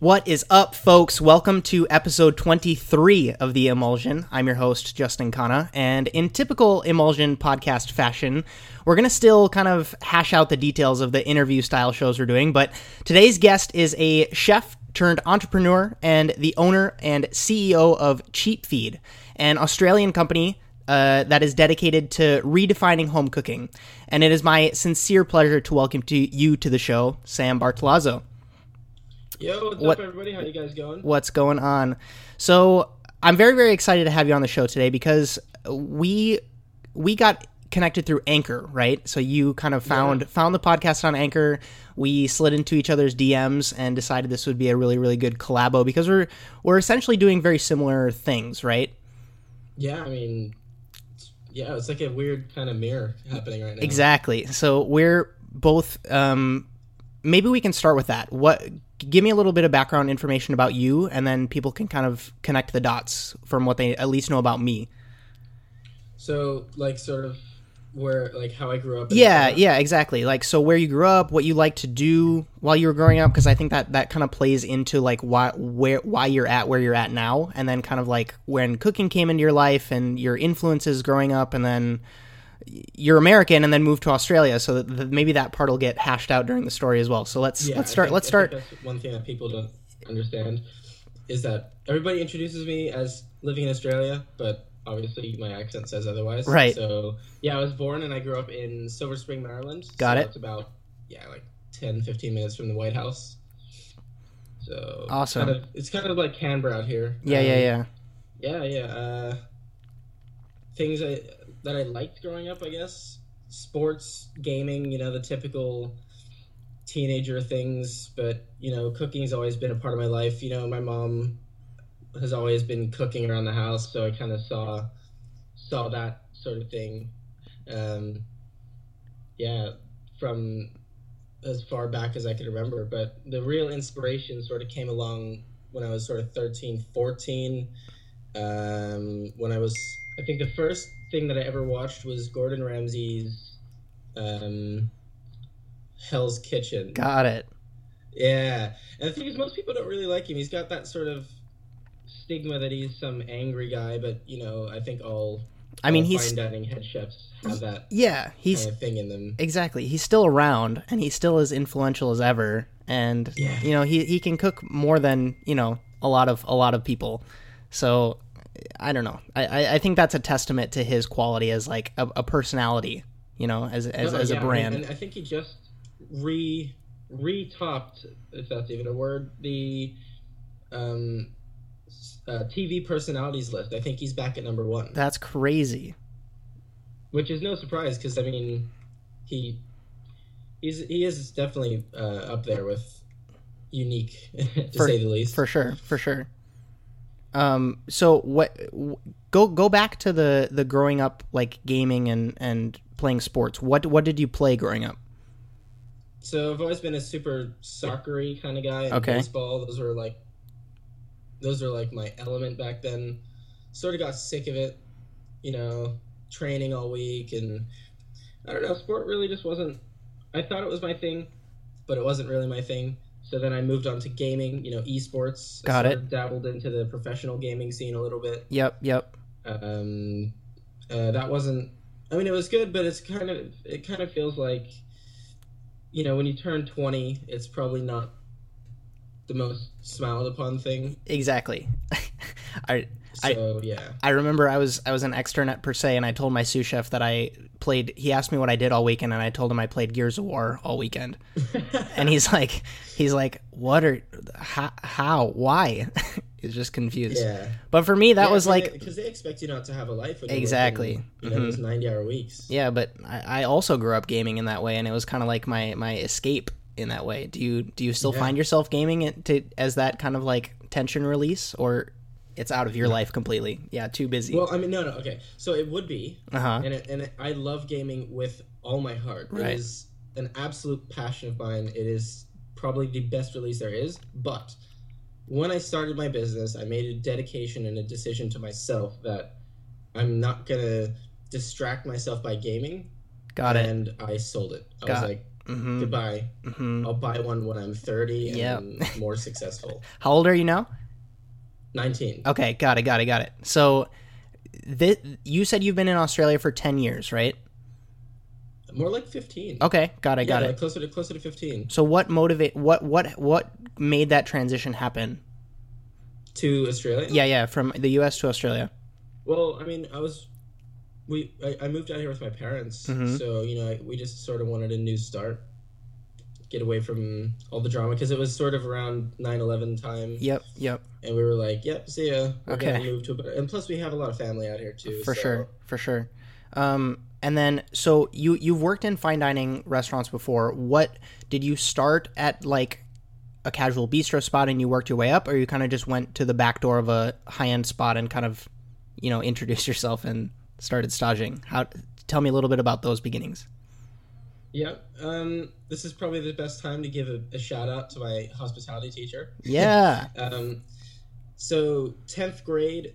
What is up, folks? Welcome to episode 23 of The Emulsion. I'm your host, Justin Khanna, and in typical Emulsion podcast fashion, we're going to still kind of hash out the details of the interview style shows we're doing, but today's guest is a chef turned entrepreneur and the owner and CEO of CheepFeed, an Australian company uh, that is dedicated to redefining home cooking. And it is my sincere pleasure to welcome to you to the show, Sam Bartolazo. Yo, what's What- up, everybody? How you guys going? what's going on. So I'm very very excited to have you on the show today because we we got connected through Anchor, right? So you kind of found found the podcast on Anchor. We slid into each other's DMs and decided this would be a really really good collabo because we're we're essentially doing very similar things, right? Yeah, I mean, yeah, it's like a weird kind of mirror happening right now. Exactly. So we're both. Um, maybe we can start with that. What? Give me a little bit of background information about you, and then people can kind of connect the dots from what they at least know about me. So, like, sort of where, like, how I grew up. Yeah, yeah, exactly. Like, so where you grew up, what you like to do while you were growing up, because I think that that kind of plays into like why where why you're at where you're at now, and then kind of like when cooking came into your life and your influences growing up, and then you're American and then moved to Australia, so that, that maybe that part will get hashed out during the story as well. So let's Yeah, let's start. think- let's start. one thing that people don't understand is that everybody introduces me as living in Australia, but obviously my accent says otherwise. Right. So, yeah, I was born and I grew up in Silver Spring, Maryland. Got so it. It's about, yeah, like 10, 15 minutes from the White House. So, Awesome. Kind of, it's kind of like Canberra out here. Yeah, Um, yeah, yeah. Yeah, yeah. Uh, things I, that I liked growing up, I guess. Sports, gaming, you know, the typical teenager things. But, you know, cooking's always been a part of my life. You know, my mom has always been cooking around the house, so I kind of saw saw that sort of thing. Um, yeah, from as far back as I could remember. But the real inspiration sort of came along when I was sort of 13, 14 um, when I was, I think the first thing that I ever watched was Gordon Ramsay's um, Hell's Kitchen. Got it. Yeah, and the thing is, most people don't really like him. He's got that sort of stigma that he's some angry guy, but you know, I think all I mean, all he's fine dining head chefs have that yeah, he's kind of thing in them. exactly. He's still around, and he's still as influential as ever. And Yeah. you know, he he can cook more than you know a lot of a lot of people. So I don't know. I I, think that's a testament to his quality as like a, a personality. You know, as as, No, as yeah, a brand. and, and I think he just re re-topped, if that's even a word, the um, uh, TV personalities list. I think he's back at number one, that's crazy. which is no surprise because I mean, he he's he is definitely uh, up there with unique, to For- say the least. for sure for sure um so what go go back to the the growing up like gaming and and playing sports what what did you play growing up So I've always been a super soccery kind of guy. And Okay. Baseball, those were like, those were like my element back then. Sort of got sick of it, you know, training all week, and I don't know. Sport really just wasn't. I thought it was my thing, but it wasn't really my thing. So then I moved on to gaming, you know, esports. Got sort it. of Dabbled into the professional gaming scene a little bit. yep yep Um, uh, that wasn't. I mean, it was good, but it's kind of. It kind of feels like, you know, when you turn twenty, it's probably not the most smiled upon thing. exactly i I- So yeah, I remember I was I was an extranet per se, and I told my sous chef that I played. He asked me what I did all weekend, and I told him I played Gears of War all weekend. and he's like, he's like, what are how, how why? he's just confused. yeah. But for me, that was like because they expect you not to have a life. Exactly. working, you know, Mhm. those ninety-hour weeks. Yeah, but I, I also grew up gaming in that way, and it was kind of like my my escape in that way. Do you do you still Yeah. find yourself gaming it to as that kind of like tension release, or it's out of your life completely? Yeah, too busy. Well, I mean, no, no, okay. So it would be, uh huh. and it, and it, I love gaming with all my heart. Right. It is an absolute passion of mine. It is probably the best release there is. But when I started my business, I made a dedication and a decision to myself that I'm not gonna distract myself by gaming. Got it. And I sold it. I Got was like, Mhm. Goodbye. Mhm. I'll buy one when I'm 30 and Yep. more successful. How old are you now? 19. Okay, got it, got it, got it. So, th- you said you've been in Australia for ten years, right? More like 15. Okay, got it, got yeah, it. closer to closer to 15. So, what motivate? What what what made that transition happen? To Australia? Yeah, yeah, from the U.S. to Australia. Well, I mean, I was we I, I moved out here with my parents, Mhm. so you know I, we just sort of wanted a new start, get away from all the drama because it was sort of around 9-11 time, Yep, yep, and we were like, "Yep, see ya." We're Okay. move to a better, and plus we have a lot of family out here too. for so- sure, for sure. Um, and then, so you you've worked in fine dining restaurants before. What did you start at like a casual bistro spot and you worked your way up, or you kind of just went to the back door of a high end spot and kind of, you know, introduced yourself and started staging? How? Tell me a little bit about those beginnings. Yeah, um, this is probably the best time to give a, a shout out to my hospitality teacher. Yeah. Um, so tenth grade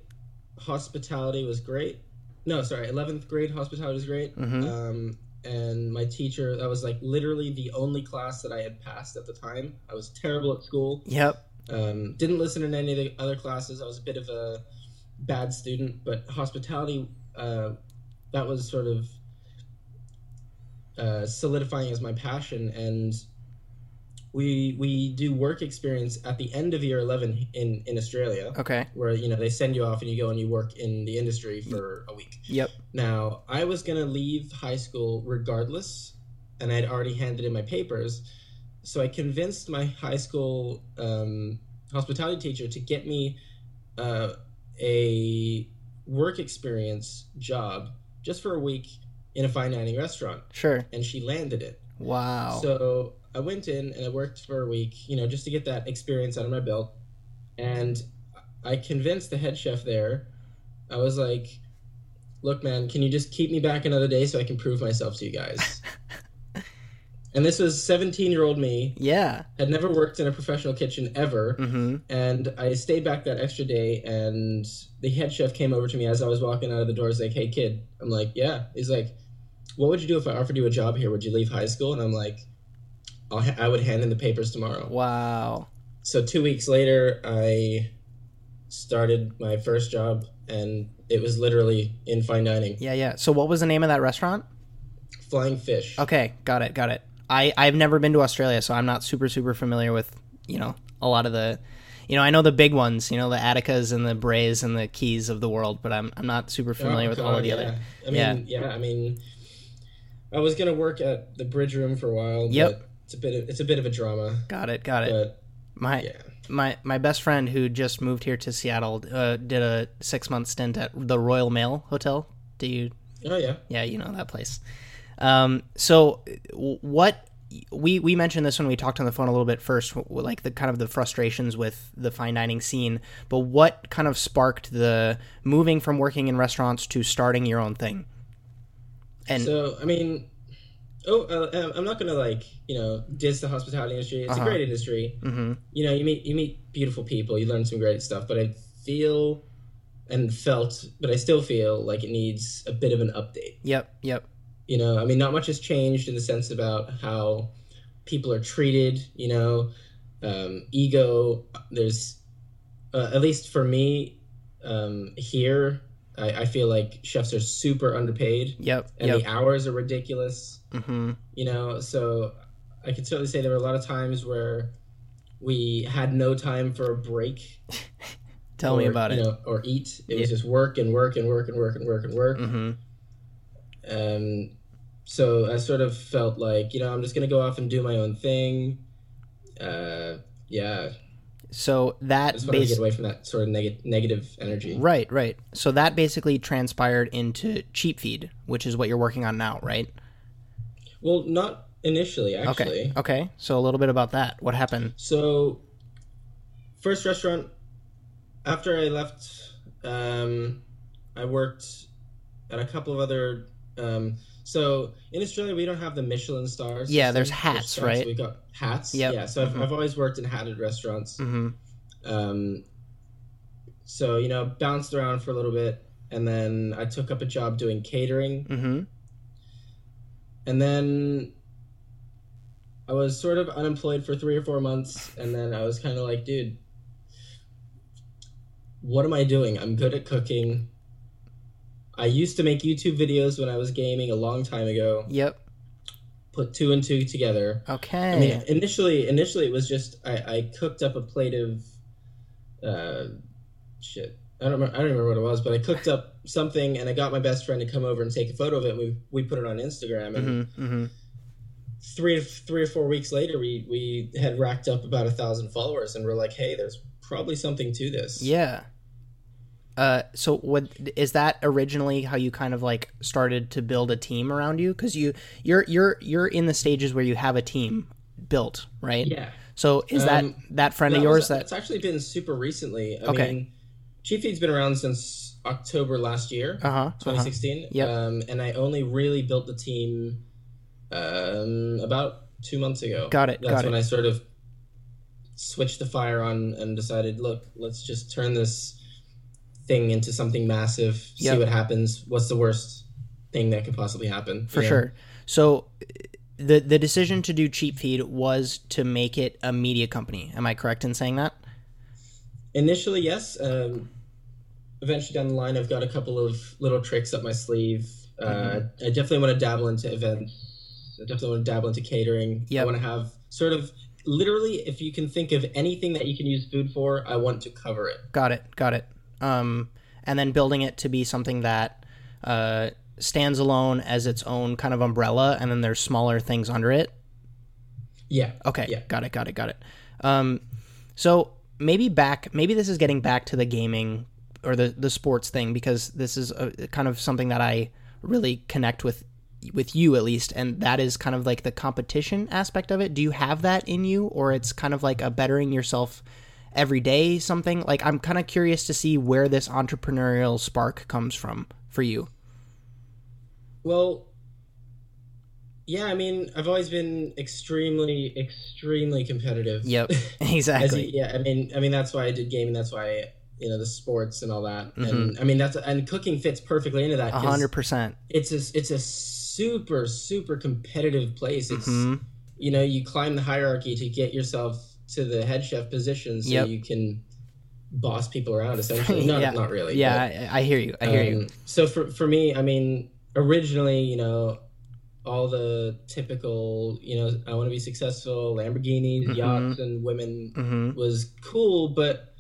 hospitality was great. No, sorry, eleventh grade hospitality was great. Mhm. Um, and my teacher, that was like literally the only class that I had passed at the time. I was terrible at school. Yep. Um, didn't listen in any of the other classes. I was a bit of a bad student, but hospitality, uh, that was sort of uh, solidifying as my passion. And we we do work experience at the end of year eleven in in Australia, Okay. where you know they send you off and you go and you work in the industry for a week. Yep. Now, I was going to leave high school regardless, and I'd already handed in my papers. So I convinced my high school um, hospitality teacher to get me uh, a work experience job just for a week in a fine dining restaurant, Sure. and she landed it. Wow. So I went in and I worked for a week, you know, just to get that experience out of my belt. And I convinced the head chef there. I was like, "Look, man, can you just keep me back another day so I can prove myself to you guys?" and this was 17-year-old me, yeah. had never worked in a professional kitchen ever, Mm-hmm. and I stayed back that extra day. And the head chef came over to me as I was walking out of the door. He's like, "Hey, kid." I'm like, "Yeah." He's like, "What would you do if I offered you a job here? Would you leave high school?" And I'm like, I'll ha- I would hand in the papers tomorrow. Wow. So two weeks later, I started my first job, and it was literally in fine dining, Yeah, yeah. So, what was the name of that restaurant? Flying Fish. Okay, got it, got it. I I've never been to Australia, so I'm not super super familiar with you know a lot of the, you know, I know the big ones, you know, the Atticas and the Braes and the Quays of the world, but I'm I'm not super oh, familiar Oh, with all of the yeah. other. I mean, yeah. I mean, I was gonna work at the Bridge Room for a while. Yep. But it's a bit. Of, it's a bit of a drama, Got it, got it. but My yeah. my my best friend who just moved here to Seattle uh, did a six month stint at the Royal Mail Hotel. Do you Oh yeah. Yeah, you know that place. Um, so what we we mentioned this when we talked on the phone a little bit first, like the kind of the frustrations with the fine dining scene. But what kind of sparked the moving from working in restaurants to starting your own thing? And So I mean, oh, uh, I'm not gonna like you know diss the hospitality industry. It's Uh-huh. a great industry. hmm You know, you meet you meet beautiful people. You learn some great stuff. But I feel and felt, but I still feel like it needs a bit of an update. yep, yep, You know, I mean, not much has changed in the sense about how people are treated. You know, um, ego. There's uh, at least for me um, here. I, I feel like chefs are super underpaid, yep, and yep. the hours are ridiculous. hmm you know so i can certainly say there were a lot of times where we had no time for a break Tell me or, about you it. know, or eat it Yeah. was just work and work and work and work and work and work hmm um so i sort of felt like you know i'm just gonna go off and do my own thing uh yeah So i that to bas- get away from that sort of neg- negative energy right, right. So that basically transpired into CheepFeed, which is what you're working on now, right? well not initially actually Okay, okay. So a little bit about that. What happened? So, first restaurant after I left, um, I worked at a couple of other. Um, so in Australia, we don't have the Michelin stars. Yeah, there's hats, stars, right? We got hats. Yep. Yeah, so I've, Mhm. I've always worked in hatted restaurants. hmm Um, so you know, bounced around for a little bit, and then I took up a job doing catering, hmm and then I was sort of unemployed for three or four months, and then I was kind of like, dude, what am I doing? I'm good at cooking. I used to make YouTube videos when I was gaming a long time ago. Yep. Put two and two together. Okay. I mean, initially, initially it was just I, I cooked up a plate of, uh, shit. I don't, remember, I don't remember what it was, but I cooked up something and I got my best friend to come over and take a photo of it. And we we put it on Instagram, and hmm hmm three three or four weeks later, we we had racked up about a thousand followers, and we're like, hey, there's probably something to this. Yeah. Uh, so what is that originally how you kind of like started to build a team around you? Because you you're you're you're in the stages where you have a team built, right? Yeah. So is that Um, that friend That of yours was- that It's actually been super recently. I Okay. mean, CheepFeed's been around since October last year. uh huh 2016. Yep. Um, and I only really built the team um, about two months ago. Got it, That's got when it. I sort of switched the fire on and decided, look, let's just turn this thing into something massive. See what happens. What's the worst thing that could possibly happen? for know? sure. So the the decision to do CheepFeed was to make it a media company. Am I correct in saying that? Initially, yes. Um, eventually, down the line, I've got a couple of little tricks up my sleeve. Uh, Mm-hmm. I definitely want to dabble into events. I definitely want to dabble into catering. Yep. I want to have sort of literally, if you can think of anything that you can use food for, I want to cover it. Got it. Got it. Um, and then building it to be something that uh, stands alone as its own kind of umbrella, and then there's smaller things under it. Yeah. Okay. Yeah. Got it. Got it. Got it. Um, so maybe back, maybe this is getting back to the gaming or the the sports thing because this is a, kind of something that I really connect with with you at least and that is kind of like the competition aspect of it do you have that in you or it's kind of like a bettering yourself every day something like i'm kind of curious to see where this entrepreneurial spark comes from for you Well, yeah, I mean, I've always been extremely, extremely competitive. yep you- exactly yeah, I mean, I mean that's why I did gaming. That's why you know the sports and all that. Mm-hmm. And I mean that's and cooking fits perfectly into that. hundred percent It's a it's a super super competitive place. It's Mhm. you know you climb the hierarchy to get yourself to the head chef position so Yep. you can boss people around. Essentially, not Yeah. not really. yeah I, I hear you i hear you um, So for for me, I mean, originally, you know, all the typical, you know, I want to be successful, Lamborghinis, Mhm. yachts, and women hmm was cool, but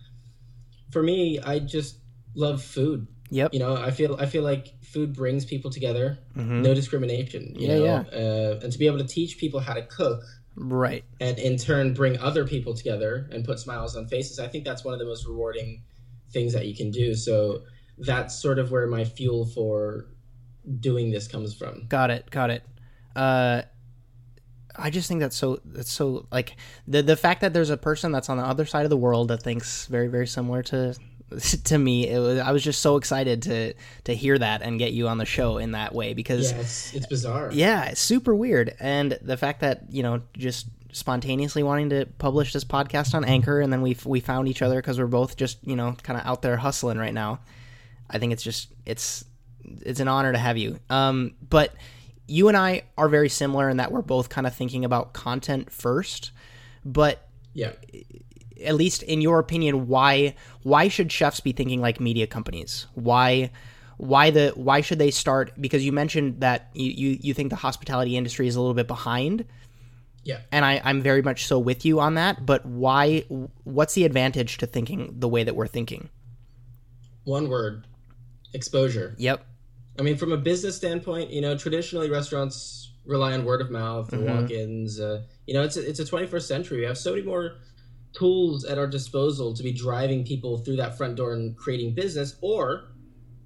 for me, I just love food. yep You know, I feel I feel like food brings people together, hmm no discrimination. You Yeah, know? yeah. Uh, and to be able to teach people how to cook right and in turn bring other people together and put smiles on faces, I think that's one of the most rewarding things that you can do. So that's sort of where my fuel for doing this comes from. Got it. Got it. Uh, I just think that's so. That's so like the the fact that there's a person that's on the other side of the world that thinks very very similar to to me. It was, I was just so excited to to hear that and get you on the show in that way because Yeah, it's, it's bizarre. yeah, it's super weird. And the fact that you know just spontaneously wanting to publish this podcast on Anchor, and then we we found each other because we're both just you know kind of out there hustling right now. I think it's just it's it's an honor to have you. Um, but you and I are very similar in that we're both kind of thinking about content first. But Yeah. At least in your opinion, why why should chefs be thinking like media companies? Why why the why should they start? Because you mentioned that you you, you think the hospitality industry is a little bit behind, Yeah. and I I'm very much so with you on that. But why? What's the advantage to thinking the way that we're thinking? One word exposure. Yep. I mean, from a business standpoint, you know, traditionally restaurants rely on word of mouth Mhm. walk-ins. Uh, you know, it's a, it's a 21st century. We have so many more tools at our disposal to be driving people through that front door and creating business. Or,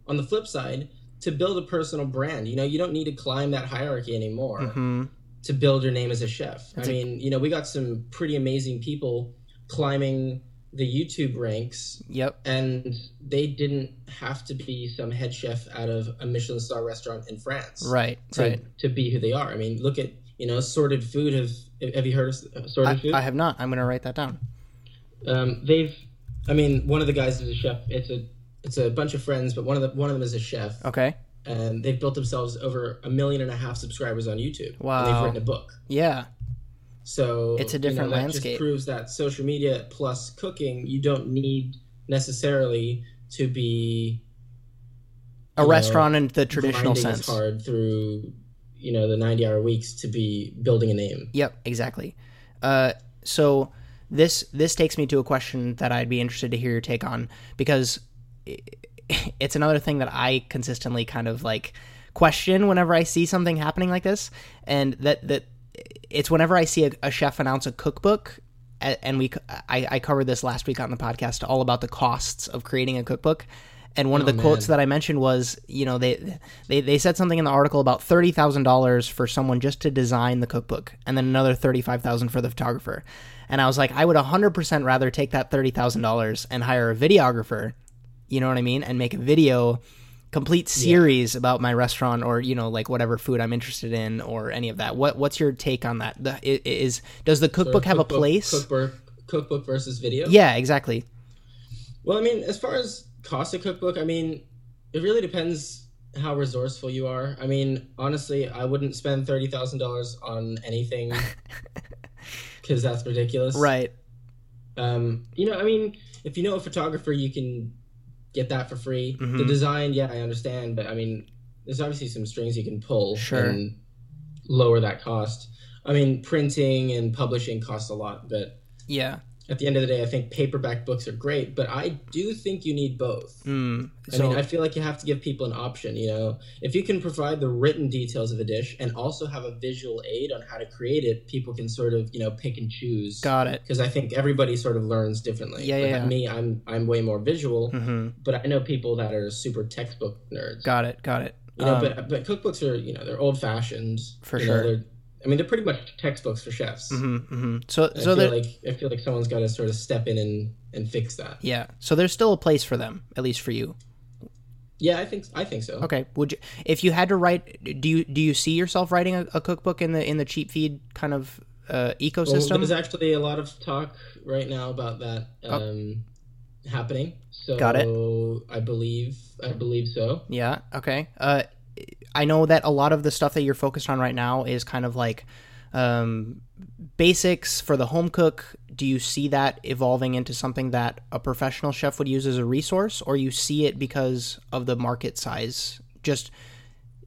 on the flip side, to build a personal brand. You know, you don't need to climb that hierarchy anymore Hmm. to build your name as a chef. That's I a- mean, you know, we got some pretty amazing people climbing the YouTube ranks Yep. and they didn't have to be some head chef out of a Michelin star restaurant in France Right. to, right. to be who they are. I mean, look at you know sorted food. Have have you heard of sorted I, food? I have not. I'm going to write that down. Um, they've, I mean, one of the guys is a chef. It's a it's a bunch of friends, but one of the one of them is a chef, Okay. and they've built themselves over a million and a half subscribers on YouTube. Wow. and they've written a book. Yeah. So It's a you know, different that landscape. Just proves that social media plus cooking, you don't need necessarily to be A you know, restaurant in the traditional sense. hard through you know the 90 hour weeks to be building a name. Yep, exactly. Uh, so this this takes me to a question that I'd be interested to hear your take on because it's another thing that I consistently kind of like question whenever I see something happening like this, and that that it's whenever I see a, a chef announce a cookbook. And we, I, I covered this last week on the podcast, all about the costs of creating a cookbook. And one of Oh, the quotes that I mentioned was, you know, they they, they said something in the article about thirty thousand dollars for someone just to design the cookbook, and then another thirty five thousand for the photographer. And I was like, I would hundred percent rather take that thirty thousand dollars and hire a videographer, you know what I mean, and make a video, complete series about my restaurant or you know like whatever food I'm interested in or any of that. What what's your take on that? The, is does the cookbook have a Cookbook- place? Cookbook, cookbook versus video. Yeah, exactly. Well, I mean, as far as cost of cookbook, I mean, it really depends how resourceful you are. I mean, honestly, I wouldn't spend thirty thousand dollars on anything because that's ridiculous. Right. Um, you know, I mean, if you know a photographer, you can get that for free. The Mhm. design, yeah, I understand, but I mean, there's obviously some strings you can pull Sure. and lower that cost. I mean, printing and publishing costs a lot, but Yeah. At the end of the day, I think paperback books are great, but I do think you need both. Mm. I mean, I feel like you have to give people an option. You know, if you can provide the written details of a dish and also have a visual aid on how to create it, people can sort of you know pick and choose. got it. Because I think everybody sort of learns differently. Yeah, Like, yeah. Me, I'm I'm way more visual, hmm but I know people that are super textbook nerds. Got it. Got it. you know, Um, but but cookbooks are you know they're old fashioned. For sure. Know, I mean, they're pretty much textbooks for chefs. hmm hmm So I so feel like I feel like someone's got to sort of step in and and fix that. yeah. So there's still a place for them, at least for you. Yeah, I think I think so. Okay. Would you, if you had to write, do you do you see yourself writing a, a cookbook in the in the CheepFeed kind of uh, Well, ecosystem? there's actually a lot of talk right now about that um, happening. So Oh. Got it. I believe I believe so. Yeah. Okay. Uh, I know that a lot of the stuff that you're focused on right now is kind of like um, basics for the home cook. Do you see that evolving into something that a professional chef would use as a resource, or you see it because of the market size? Just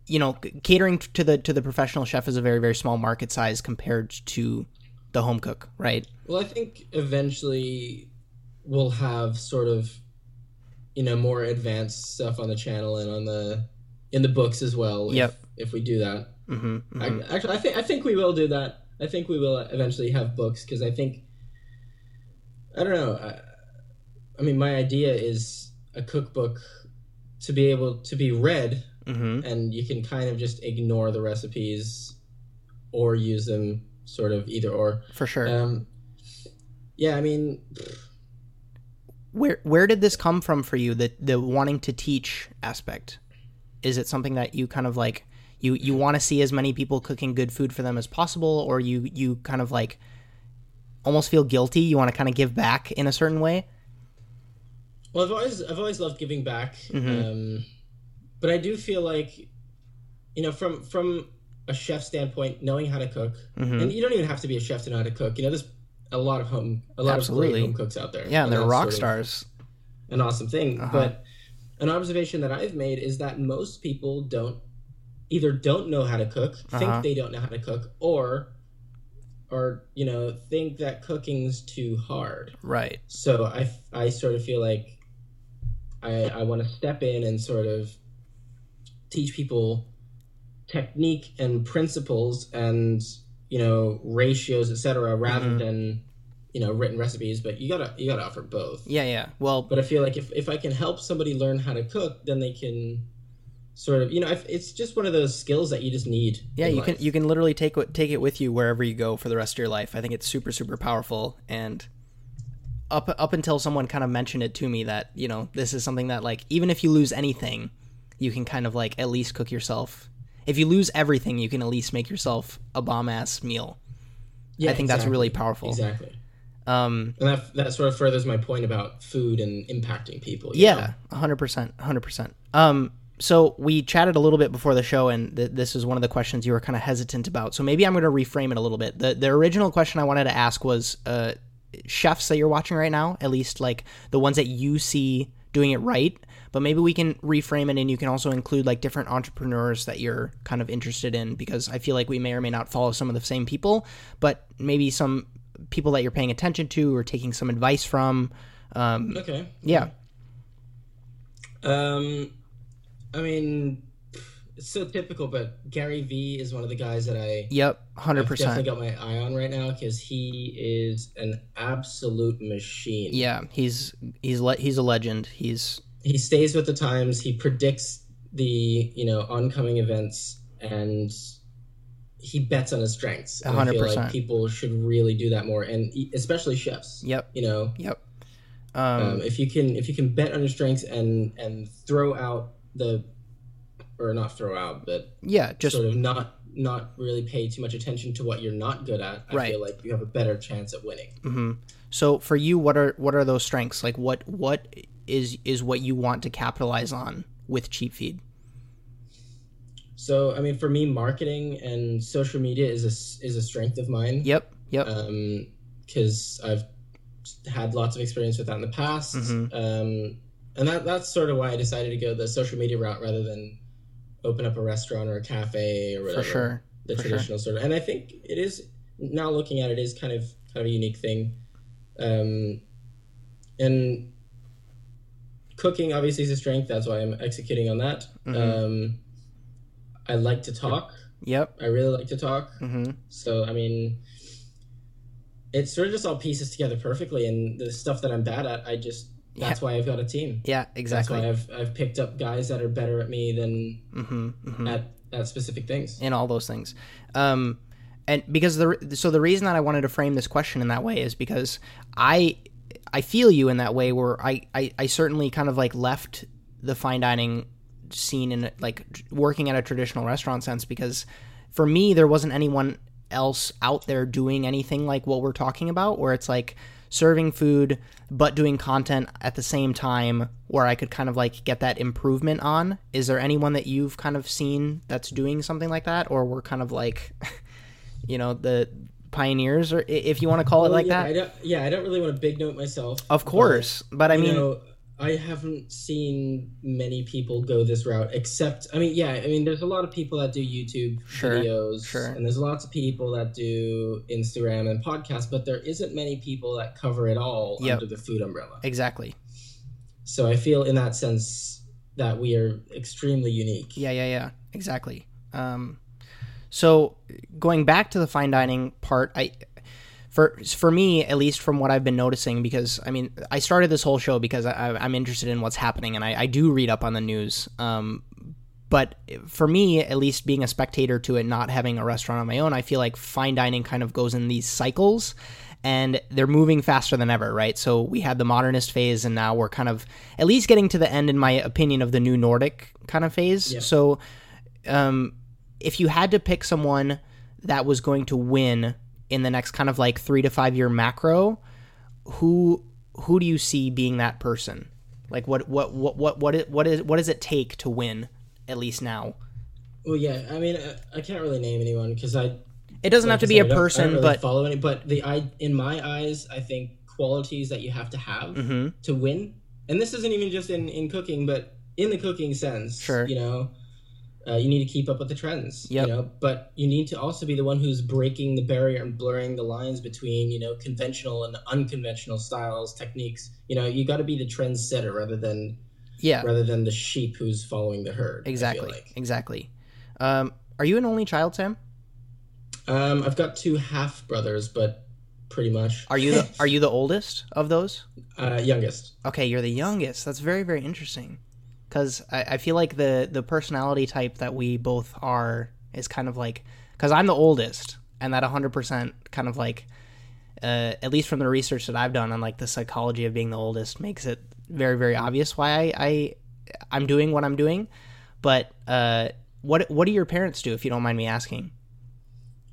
you know, catering to the to the professional chef is a very very small market size compared to the home cook, right? Well, I think eventually we'll have sort of you know more advanced stuff on the channel and on the in the books as well. Yep. If, if we do that, Mm-hmm. I, actually, I think I think we will do that. I think we will eventually have books because I think I don't know. I, I mean, my idea is a cookbook to be able to be read mm-hmm. and you can kind of just ignore the recipes or use them sort of either or. For sure. Um, yeah, I mean, where where did this come from for you the the wanting to teach aspect is it something that you kind of like you you want to see as many people cooking good food for them as possible or you you kind of like almost feel guilty you want to kind of give back in a certain way well, I've always I've always loved giving back, Mhm. um, but I do feel like, you know, from from a chef standpoint, knowing how to cook, Mhm. and you don't even have to be a chef to know how to cook. You know, there's a lot of home, a lot of great home cooks out there. yeah and they're rock stars An awesome thing, Uh-huh. but an observation that I've made is that most people don't either don't know how to cook, Uh-huh. think they don't know how to cook, or or you know think that cooking's too hard. right So I, I sort of feel like I, I want to step in and sort of teach people technique and principles and you know ratios etc rather Mhm. than you know written recipes but you gotta you gotta offer both. Yeah yeah. Well but i feel like if, if i can help somebody learn how to cook then they can sort of you know if, it's just one of those skills that you just need yeah you can you can literally take it take it with you wherever you go for the rest of your life. I think it's super super powerful. And up up until someone kind of mentioned it to me that you know this is something that like even if you lose anything you can kind of like at least cook yourself. If you lose everything you can at least make yourself a bomb ass meal. Yeah i think that's really powerful. Exactly um and that, that sort of furthers my point about food and impacting people you know? yeah 100% 100% um so we chatted a little bit before the show, and th- this is one of the questions you were kind of hesitant about. So maybe I'm going to reframe it a little bit. the The original question I wanted to ask was uh, chefs that you're watching right now, at least like the ones that you see doing it right. But maybe we can reframe it, and you can also include like different entrepreneurs that you're kind of interested in, because I feel like we may or may not follow some of the same people, but maybe some people that you're paying attention to or taking some advice from. Um, Okay. yeah. Um, I mean, it's so typical, but Gary Vee is one of the guys that I Yep. hundred percent. definitely got my eye on right now because he is an absolute machine. Yeah, he's he's le- he's a legend. He's He stays with the times. He predicts the you know oncoming events, and he bets on his strengths. And I feel 100%. like people should really do that more, and especially chefs. yep, You know, yep. Um, um, if you can if you can bet on your strengths and and throw out the or not throw out, but yeah, just sort of not not really pay too much attention to what you're not good at, I Right. feel like you have a better chance at winning. mhm. so for you, what are what are those strengths? Like what what is is what you want to capitalize on with CheepFeed? So, I mean, for me, marketing and social media is a, is a strength of mine. Yep, yep. Because I've had lots of experience with that in the past. Mhm. Um, and that, that's sort of why I decided to go the social media route rather than open up a restaurant or a cafe or whatever. for sure. The for sure. traditional sort of. And I think it is, now looking at it, is kind of kind of a unique thing. Um, and cooking obviously is a strength. That's why I'm executing on that. Mhm. Um, I like to talk. Yep. I really like to talk. hmm So I mean, it sort of just all pieces together perfectly. And the stuff that I'm bad at, I just that's why I've got a team. Yeah, exactly. That's why I've I've picked up guys that are better at me than hmm hmm at at specific things. and all those things. Um, and because the so the reason that I wanted to frame this question in that way is because I I feel you in that way where I I, I certainly kind of like left the fine dining scene in like working at a traditional restaurant sense because for me there wasn't anyone else out there doing anything like what we're talking about where it's like serving food but doing content at the same time where I could kind of like get that improvement on. Is there anyone that you've kind of seen that's doing something like that or we're kind of like you know the pioneers or if you want to call it like yeah, that? I don't, yeah, I don't really want to big note myself. Of course, but, but, I mean know, I haven't seen many people go this route. Except, I mean, yeah, I mean, there's a lot of people that do YouTube Sure, videos, sure. and there's lots of people that do Instagram and podcasts, but there isn't many people that cover it all Yep. under the food umbrella. exactly. So I feel, in that sense, that we are extremely unique. Yeah, yeah, yeah. Exactly. Um, so going back to the fine dining part, I for for me at least from what I've been noticing, because I mean I started this whole show because I, I'm interested in what's happening and I, I do read up on the news. Um, but for me, at least being a spectator to it, not having a restaurant on my own, I feel like fine dining kind of goes in these cycles and they're moving faster than ever, right? So we had the modernist phase and now we're kind of at least getting to the end, in my opinion, of the new Nordic kind of phase. Yeah. So um, if you had to pick someone that was going to win in the next kind of like three to five year macro, who who do you see being that person? Like what what what what what is, what is what does it take to win at least now? Well, yeah, I mean, I, I can't really name anyone because I It doesn't like have to be said, a I don't- I don't person, really but follow any. But the I, in my eyes, I think qualities that you have to have Mhm. to win, and this isn't even just in in cooking, but in the cooking sense, Sure. you know. Uh, you need to keep up with the trends, Yep. you know. But you need to also be the one who's breaking the barrier and blurring the lines between, you know, conventional and unconventional styles, techniques. You know, you got to be the trendsetter rather than yeah, rather than the sheep who's following the herd. Exactly, like. exactly. Um, are you an only child, Sam? Um, I've got two half brothers, but pretty much. Are you the are you the oldest of those? uh, youngest? Okay, you're the youngest. That's very very interesting. Because I, I feel like the the personality type that we both are is kind of like because I'm the oldest, and that 100 percent kind of like uh, at least from the research that I've done on like the psychology of being the oldest makes it very very obvious why I, I I'm doing what I'm doing. But uh, what what do your parents do if you don't mind me asking?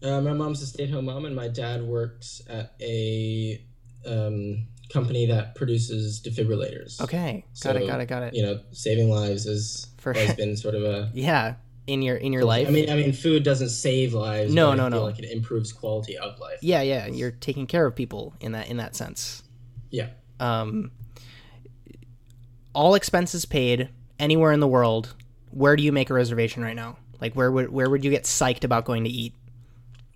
Uh, my mom's a stay-at-home mom, and my dad works at a um, company that produces defibrillators. Okay, got So, it, got it, got it. You know, saving lives has For always been sort of a. Yeah, in your in your life. I mean, I mean, food doesn't save lives. No, no, feel no. Like it improves quality of life. yeah, yeah, you're taking care of people in that in that sense. Yeah. Um, all expenses paid anywhere in the world. Where do you make a reservation right now? Like where would where would you get psyched about going to eat?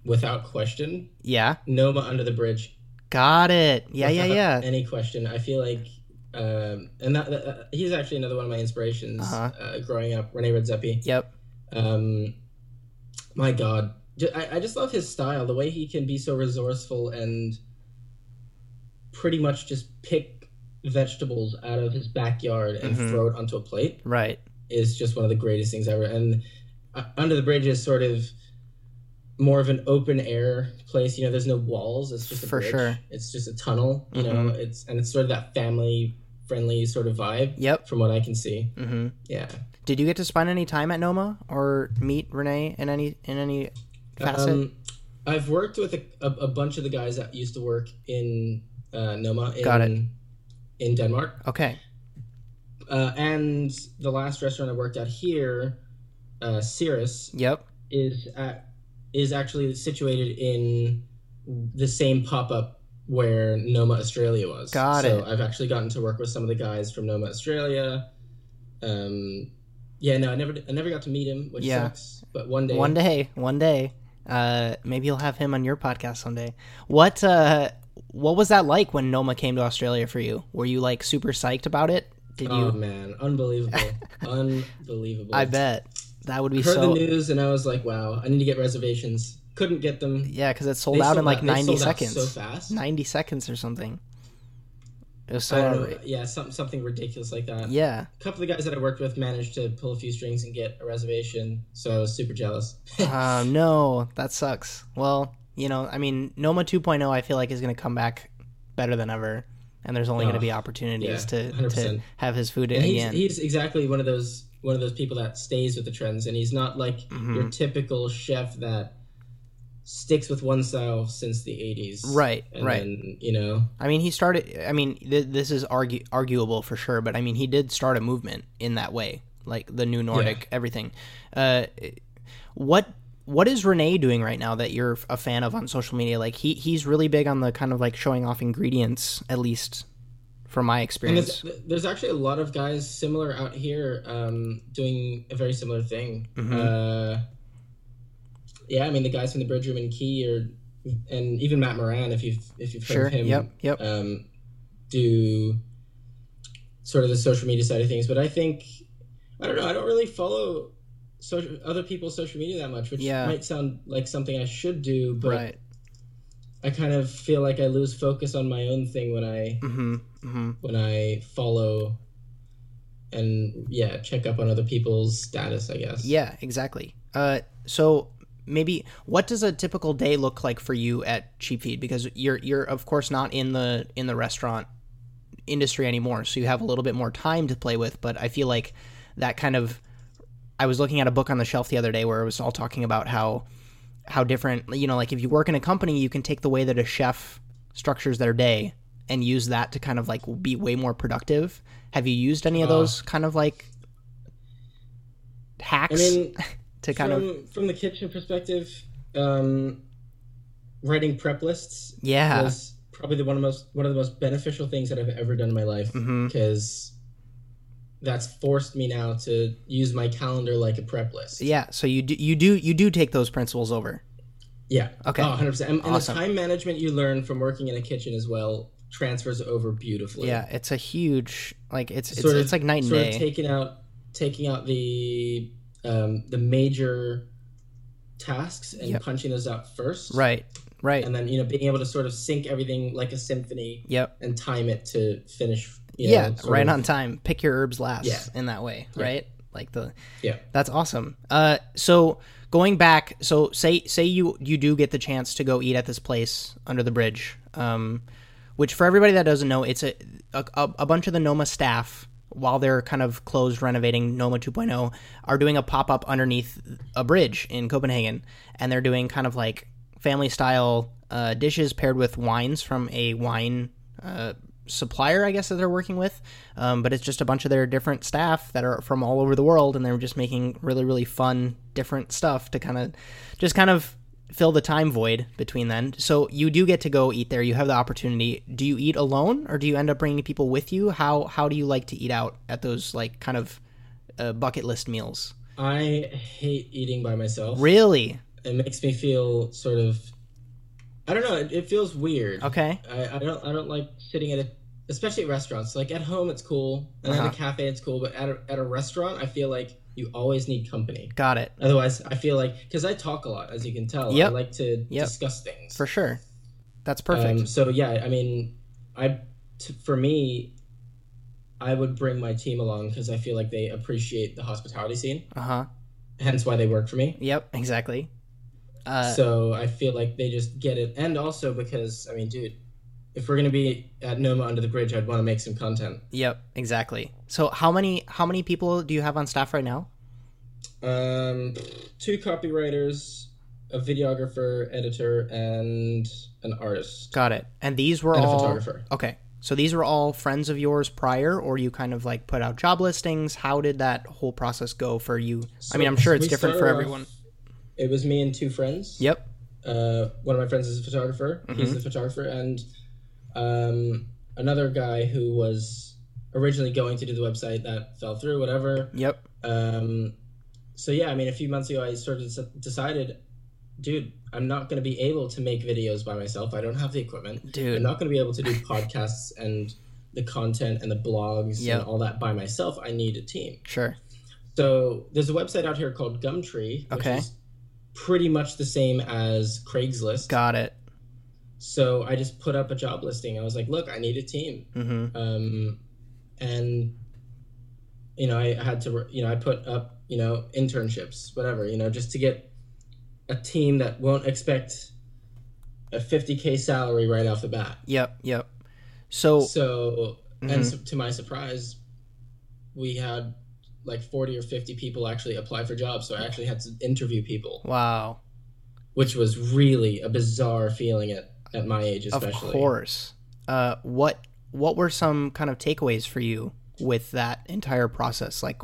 Without question, Yeah, Noma under the bridge. Got it. Yeah, yeah, yeah. Any question? I feel like, um, and that, that uh, he's actually another one of my inspirations. Uh-huh. uh growing up, Rene Redzepi. Yep. Um, my God, I, I just love his style. The way he can be so resourceful and pretty much just pick vegetables out of his backyard and Mhm. throw it onto a plate Right. is just one of the greatest things ever. And uh, Under the Bridge is sort of more of an open air place. You know, there's no walls. It's just a For bridge. sure. It's just a tunnel. You know, Mhm. it's and it's sort of that family friendly sort of vibe. Yep. From what I can see. Mm hmm Yeah. Did you get to spend any time at Noma or meet Renee in any in any facet? Um, I've worked with a, a, a bunch of the guys that used to work in uh, Noma in, Got it. in Denmark. okay. Uh, and the last restaurant I worked at here, uh, Cirrus, Yep. is at, is actually situated in the same pop up where Noma Australia was. Got so it. I've actually gotten to work with some of the guys from Noma Australia. Um, yeah, no, I never I never got to meet him, which Yeah. sucks. But one day, One day, one day. Uh, maybe you'll have him on your podcast someday. What uh, what was that like when Noma came to Australia for you? Were you like super psyched about it? Did oh you? man, unbelievable, unbelievable. I bet that would be heard so. the news and I was like, wow, I need to get reservations. Couldn't get them. Yeah, because it sold They out in like they ninety sold out seconds. So fast. Ninety seconds or something. It was so. Know. Yeah, something something ridiculous like that. Yeah. A couple of the guys that I worked with managed to pull a few strings and get a reservation, so I was super jealous. Oh no, that sucks. Well, you know, I mean, Noma 2.0, I feel like is going to come back better than ever, and there's only going to Oh, be opportunities yeah, to to have his food and he's, again. he's exactly one of those one of those people that stays with the trends, and he's not like Mhm. your typical chef that sticks with one style since the '80s. Right, And right. Then, you know, I mean, he started. I mean, th- this is argu- arguable for sure, but I mean, he did start a movement in that way, like the new Nordic, everything. Uh, what what is Renee doing right now that you're a fan of on social media? Like he he's really big on the kind of like showing off ingredients, at least from my and experience. there's, there's actually a lot of guys similar out here um, doing a very similar thing. Mhm. Uh, yeah, I mean the guys from the Bridge Room and Quay, or and even Matt Moran, if you've if you've heard Sure. of him, Yep. Yep. um, do sort of the social media side of things. But I think I don't know. I don't really follow social other people's social media that much, which Yeah. might sound like something I should do, but right. I kind of feel like I lose focus on my own thing when I Mm-hmm. Mm-hmm. when I follow and yeah, check up on other people's status. I guess. Yeah, exactly. Uh, so maybe what does a typical day look like for you at CheepFeed? Because you're you're of course not in the in the restaurant industry anymore, so you have a little bit more time to play with. But I feel like that kind of I was looking at a book on the shelf the other day where it was all talking about how how different you know like if you work in a company you can take the way that a chef structures their day and use that to kind of like be way more productive. Have you used any of Uh, those kind of like hacks I mean, to kind from of from the kitchen perspective, um, writing prep lists yeah. was probably the one of the most one of the most beneficial things that I've ever done in my life because that's forced me now to use my calendar like a prep list. yeah so you do you do you do take those principles over Yeah. Okay. Oh, 100%. And, and the time management you learn from working in a kitchen as well transfers over beautifully. yeah it's a huge like it's it's, of- it's like night and sort day of taking out taking out the um, the major tasks and Yep. punching those out first. right right And then, you know, being able to sort of sync everything like a symphony yep and time it to finish. Yeah right of- on time pick your herbs last Yeah. in that way right like the Yeah. that's awesome uh so going back so say say you you do get the chance to go eat at this place under the bridge um which for everybody that doesn't know it's a a, a bunch of the noma staff while they're kind of closed renovating noma 2.0 are doing a pop-up underneath a bridge in copenhagen and they're doing kind of like family style uh, dishes paired with wines from a wine uh, supplier, I guess, that they're working with. Um, but it's just a bunch of their different staff that are from all over the world, and they're just making really, really fun, different stuff to kind of just kind of fill the time void between then. So you do get to go eat there. You have the opportunity. Do you eat alone, or do you end up bringing people with you? How how do you like to eat out at those like kind of uh, bucket list meals? I hate eating by myself. Really? It makes me feel sort of. I don't know. It, it feels weird. Okay. I, I don't. I don't like sitting at a, especially at restaurants. Like at home, it's cool, and Uh-huh. at a cafe, it's cool. But at a, at a restaurant, I feel like you always need company. Got it. Otherwise, I feel like because I talk a lot, as you can tell. Yep. I like to Yep. discuss things. For sure. That's perfect. Um, so yeah, I mean, I t- for me, I would bring my team along because I feel like they appreciate the hospitality scene. Uh huh. Hence why they work for me. Yep. Exactly. Uh, so I feel like they just get it, and also because I mean, dude, if we're gonna be at Noma under the bridge, I'd want to make some content. Yep. Exactly. So how many how many people do you have on staff right now? Um, two copywriters, a videographer, editor, and an artist Got it. And these were and a photographer. okay. So these were all friends of yours prior, or you kind of like put out job listings. How did that whole process go for you? I mean, I'm sure it's different for off- everyone. It was me and two friends. Yep. uh, one of my friends is a photographer. Mm-hmm. He's the photographer, and um, another guy who was originally going to do the website that fell through. Whatever. Yep. Um, so yeah, I mean, a few months ago, I sort of decided, dude, I'm not going to be able to make videos by myself. I don't have the equipment. Dude, I'm not going to be able to do podcasts and the content and the blogs Yep. and all that by myself. I need a team. Sure. So there's a website out here called Gumtree, which Okay. is pretty much the same as Craigslist. Got it. So I just put up a job listing. I was like, look, I need a team. Mm-hmm. Um, and, you know, I had to, you know, I put up, you know, internships, whatever, you know, just to get a team that won't expect a 50K salary right off the bat. Yep. Yep. So So, Mhm. and so, to my surprise, we had like 40 or 50 people actually apply for jobs. So I actually had to interview people, wow. which was really a bizarre feeling at, at my age, especially. Of course. Uh, what what were some kind of takeaways for you with that entire process? Like,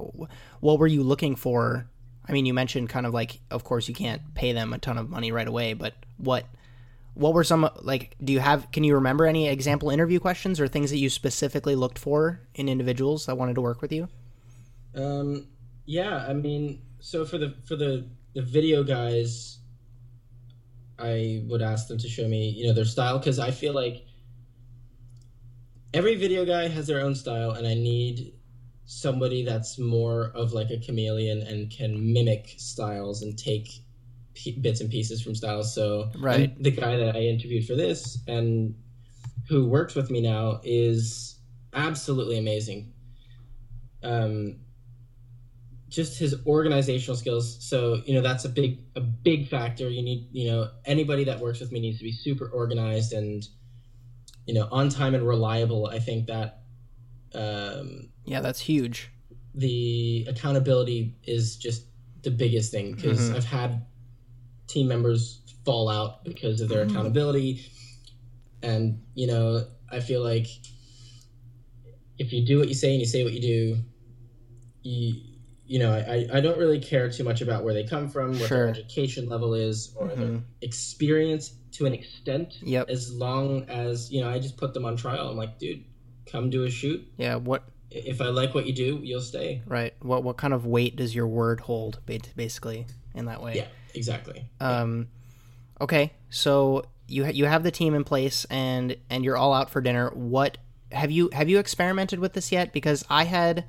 what were you looking for? I mean, you mentioned kind of like, of course, you can't pay them a ton of money right away, but what what were some like? Do you have? Can you remember any example interview questions or things that you specifically looked for in individuals that wanted to work with you? Um, yeah, I mean, so for the for the the video guys, I would ask them to show me, you know, their style because I feel like every video guy has their own style, and I need somebody that's more of like a chameleon and can mimic styles and take p- bits and pieces from styles. So, Right. and the guy that I interviewed for this and who works with me now is absolutely amazing. Um, just his organizational skills. So you know that's a big a big factor. You need you know anybody that works with me needs to be super organized and you know on time and reliable. I think that um, Yeah, that's huge. the accountability is just the biggest thing because Mhm. I've had team members fall out because of their Mhm. accountability, and you know I feel like if you do what you say and you say what you do, you you know I, I don't really care too much about where they come from, what Sure. their education level is, or their Mhm. experience to an extent. Yep. As long as you know, I just put them on trial. I'm like, dude, come do a shoot. Yeah. What? If I like what you do, you'll stay. Right. What? What kind of weight does your word hold? Basically, in that way. Yeah, exactly. Um, okay, so you ha- you have the team in place and and you're all out for dinner. What have you have you experimented with this yet? Because I had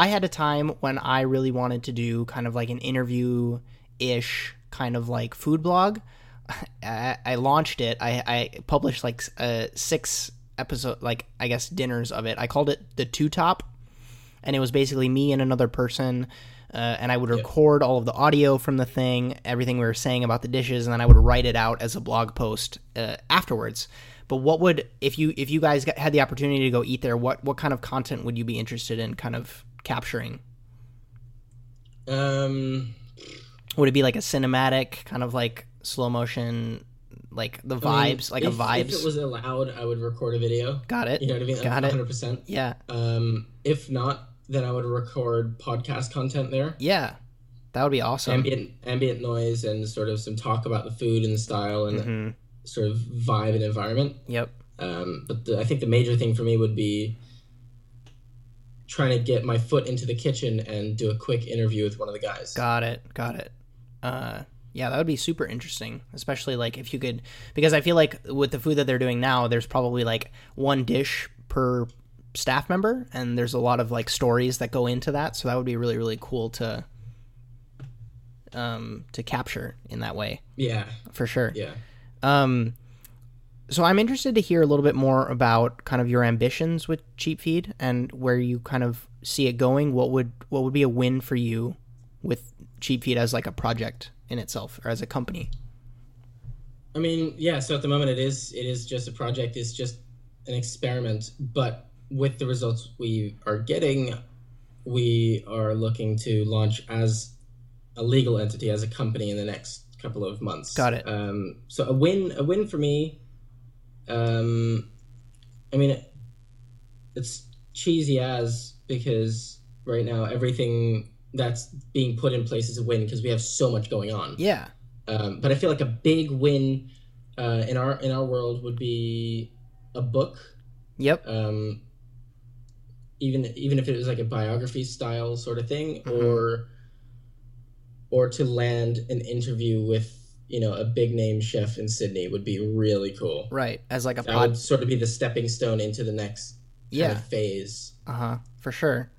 I had a time when I really wanted to do kind of like an interview ish kind of like food blog. I, I launched it. I, I published like uh, six episode like I guess dinners of it. I called it the two top, and it was basically me and another person. Uh, and I would record all of the audio from the thing, everything we were saying about the dishes, and then I would write it out as a blog post uh, afterwards. But what would if you if you guys got, had the opportunity to go eat there? What what kind of content would you be interested in kind of capturing? Um, Would it be like a cinematic kind of like slow motion like the I mean, vibes, like if, a vibes. If it was allowed, I would record a video. Got it. You know what I mean? Got it. 100%. Yeah, Um, if not, then I would record podcast content there. yeah, that would be awesome. Ambient ambient noise and sort of some talk about the food and the style and hmm sort of vibe and environment. Yep. Um, but the, I think the major thing for me would be trying to get my foot into the kitchen and do a quick interview with one of the guys. Got it. Got it. Uh, yeah, that would be super interesting, especially like if you could, because I feel like with the food that they're doing now, there's probably like one dish per staff member, and there's a lot of like stories that go into that. So that would be really really cool to um to capture in that way Yeah, for sure. yeah. Um, so I'm interested to hear a little bit more about kind of your ambitions with CheepFeed and where you kind of see it going. What would what would be a win for you with CheepFeed as like a project in itself or as a company? I mean, yeah. So at the moment, it is it is just a project. It's just an experiment. But with the results we are getting, we are looking to launch as a legal entity, as a company, in the next couple of months. Got it. Um, so a win, a win for me. Um, I mean, it's cheesy as because right now everything that's being put in place is a win because we have so much going on. Yeah. Um, but I feel like a big win uh, in our in our world would be a book, Yep. um, even even if it was like a biography style sort of thing, Mhm. or or to land an interview with you know a big name chef in Sydney would be really cool. Right. As like a That pod. would sort of be the stepping stone into the next kind Yeah. of phase. Uh huh. For sure.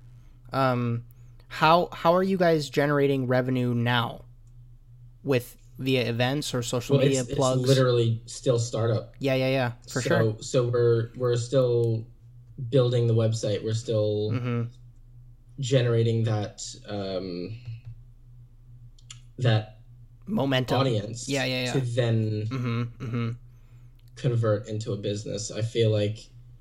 Um, how how are you guys generating revenue now? With via events or social Well, media it's, it's plugs? literally still startup. yeah. Yeah. Yeah. For so, sure. So we're we're still building the website. We're still Mm-hmm. generating that um, that Momentum. audience. Yeah, yeah, yeah. To then Mm-hmm. Mm-hmm. convert into a business. I feel like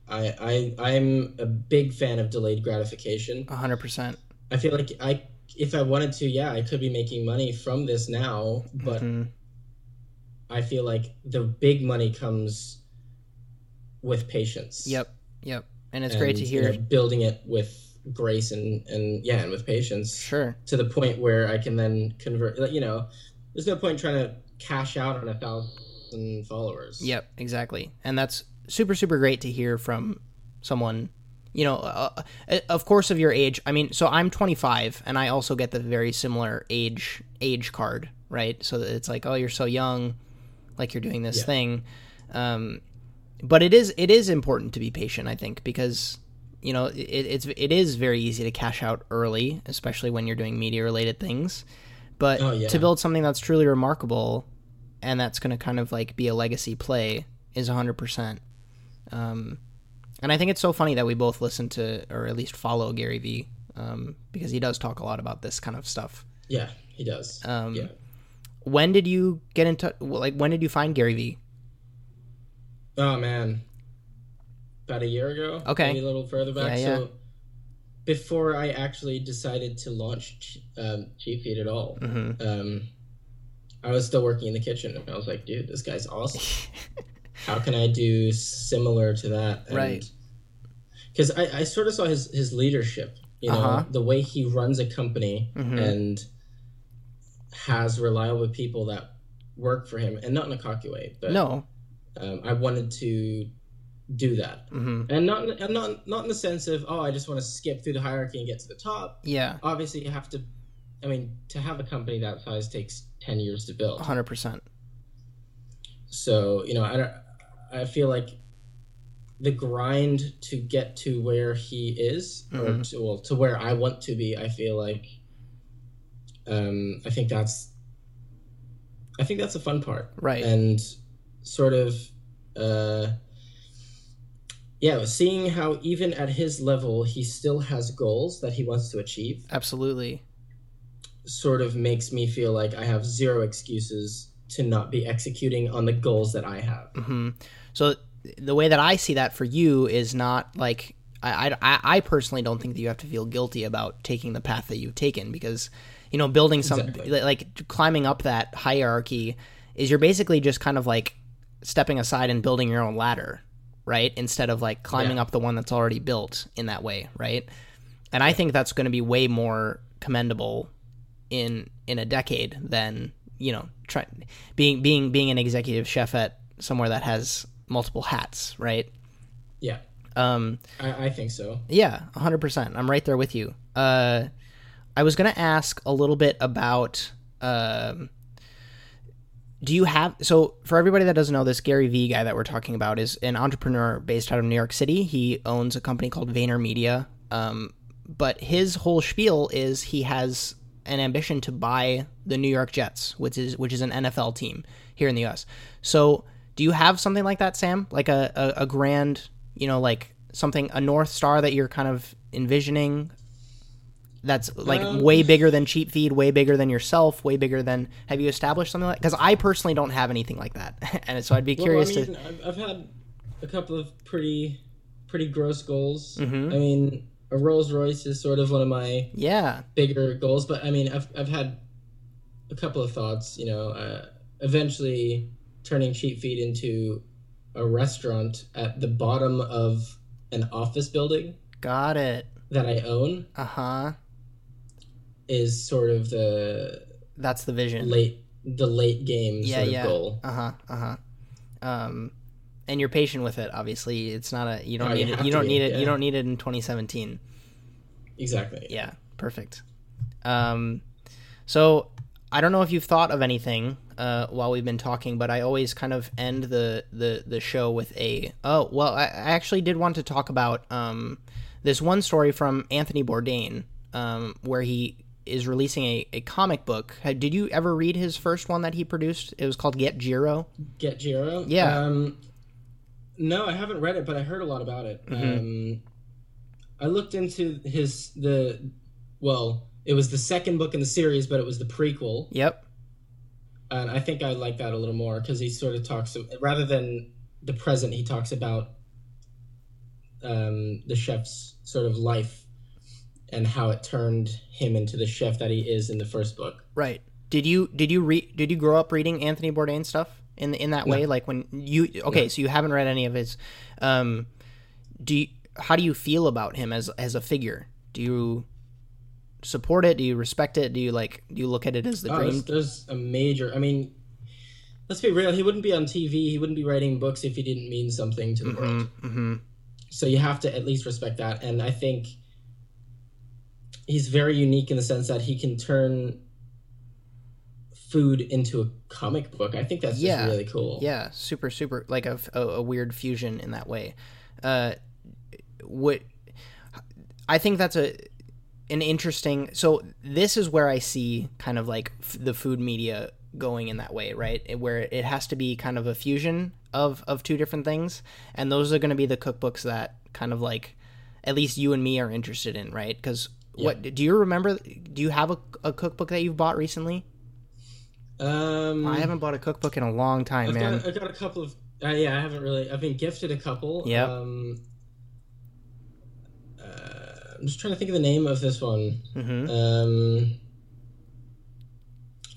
I I I'm a big fan of delayed gratification. A hundred percent. I feel like I if I wanted to, yeah, I could be making money from this now, but Mhm. I feel like the big money comes with patience. Yep. Yep. And it's great to and, you hear. know, building it with grace and and yeah, and with patience. Sure. to the point where I can then convert. You know, there's no point trying to cash out on a thousand followers. Yep. Exactly. And that's super super great to hear from someone. You know, uh, uh, of course, of your age. I mean, so I'm 25, and I also get the very similar age age card, right? So it's like, oh, you're so young, like you're doing this Yeah. thing. Um, but it is it is important to be patient, I think, because you know it, it's it is very easy to cash out early, especially when you're doing media related things. But Oh, yeah. to build something that's truly remarkable and that's going to kind of like be a legacy play is 100%. Um, and I think it's so funny that we both listen to or at least follow Gary Vee um, because he does talk a lot about this kind of stuff. Yeah, he does. Um, yeah. When did you get into like when did you find Gary Vee? Oh man, about a year ago. Okay. maybe a little further back. Yeah, yeah. So before I actually decided to launch um, Feed at all, hmm um, I was still working in the kitchen, and I was like, "Dude, this guy's awesome. How can I do similar to that?" And, Right. Because I, I sort of saw his his leadership. You know, Uh-huh. the way he runs a company Mhm. and has reliable people that work for him, and not in a cocky way, but No. um, I wanted to do that, hmm and not and not not in the sense of oh, I just want to skip through the hierarchy and get to the top. Yeah. Obviously, you have to. I mean, to have a company that size takes ten years to build. 100%. So you know, I don't. I feel like the grind to get to where he is, or Mhm. to, well, to where I want to be. I feel like. Um, I think that's. I think that's a fun part. Right. and sort of uh yeah seeing how even at his level he still has goals that he wants to achieve Absolutely. sort of makes me feel like i have zero excuses to not be executing on the goals that i have hmm So the way that I see that for you is not like I, I, I personally don't think that you have to feel guilty about taking the path that you've taken because you know building some Exactly. like climbing up that hierarchy is you're basically just kind of like stepping aside and building your own ladder, right? Instead of like climbing Yeah. up the one that's already built in that way, right? And I think that's going to be way more commendable in in a decade than you know try, being being being an executive chef at somewhere that has multiple hats, right? Yeah, Um, I, I think so. yeah, 100%. I'm right there with you. Uh, I was going to ask a little bit about um, do you have so for everybody that doesn't know this Gary Vee guy that we're talking about is an entrepreneur based out of New York City. He owns a company called VaynerMedia. Um, but his whole spiel is he has an ambition to buy the New York Jets, which is which is an NFL team here in the US. So, do you have something like that, Sam? Like a, a, a grand, you know, like something a north star that you're kind of envisioning that's like Um, way bigger than CheepFeed, way bigger than yourself, way bigger than have you established something like because I personally don't have anything like that. and so I'd be curious well, I to mean, I've, I've had a couple of pretty pretty gross goals. Mhm. I mean, a Rolls Royce is sort of one of my Yeah. bigger goals, but I mean, I've I've had a couple of thoughts. You know, uh, eventually turning CheepFeed into a restaurant at the bottom of an office building Got it. that I own Uh-huh. Is sort of the That's the vision. late the late game Yeah, sort of yeah. goal. Uh-huh. Uh-huh. Um and you're patient with it, obviously. It's not a you don't Oh, you need it you don't be, need it you don't need it in 2017. Exactly. Yeah, perfect. Um, so I don't know if you've thought of anything uh, while we've been talking, but I always kind of end the the the show with a oh well. I, I actually did want to talk about um, this one story from Anthony Bourdain um, where he is releasing a, a comic book. Did you ever read his first one that he produced? It was called Get Jiro. Get Jiro. Yeah. Um, no, I haven't read it, but I heard a lot about it. Mm-hmm. Um, I looked into his the well, it was the second book in the series, but it was the prequel, Yep. and I think I like that a little more because he sort of talks rather than the present, he talks about um, the chef's sort of life and how it turned him into the chef that he is in the first book. Right. Did you did you read did you grow up reading Anthony Bourdain stuff in in that way? Like when you okay, so you haven't read any of his. Um, do you, how do you feel about him as as a figure? Do you support it? Do you respect it? Do you like do you look at it as the Oh, dream? there's, there's a major. I mean, let's be real. He wouldn't be on TV. He wouldn't be writing books if he didn't mean something to the world. hmm So you have to at least respect that. And I think he's very unique in the sense that he can turn food into a comic book. I think that's just Yeah. really cool. Yeah, super super like a, a, a weird fusion in that way. Uh, what I think that's a an interesting. So this is where I see kind of like f- the food media going in that way, right? Where it has to be kind of a fusion of of two different things, and those are going to be the cookbooks that kind of like at least you and me are interested in, right? Because what do you remember? Do you have a, a cookbook that you've bought recently? Um, I haven't bought a cookbook in a long time, I've man. got, I've got a couple of. Uh, yeah, I haven't really. I've been gifted a couple. Yeah. Um, uh, I'm just trying to think of the name of this one. hmm Um,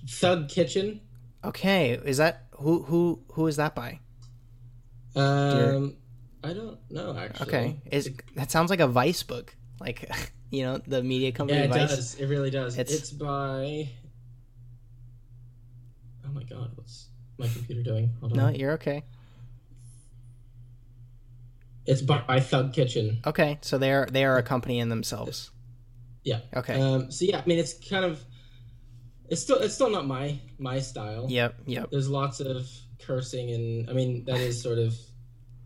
Thug Kitchen. Okay, is that who who who is that by? Um, I don't know actually. Okay, is that sounds like a Vice book, like you know the media company Yeah, it Vice. does. It really does. It's- It's, by. Oh my god, what's my computer doing? Hold No, you're okay. It's by, by Thug Kitchen. Okay, so they are they are a company in themselves. Yeah. Okay. Um. So yeah, I mean, it's kind of. It's still it's still not my my style. yep. Yep. There's lots of cursing and I mean that is sort of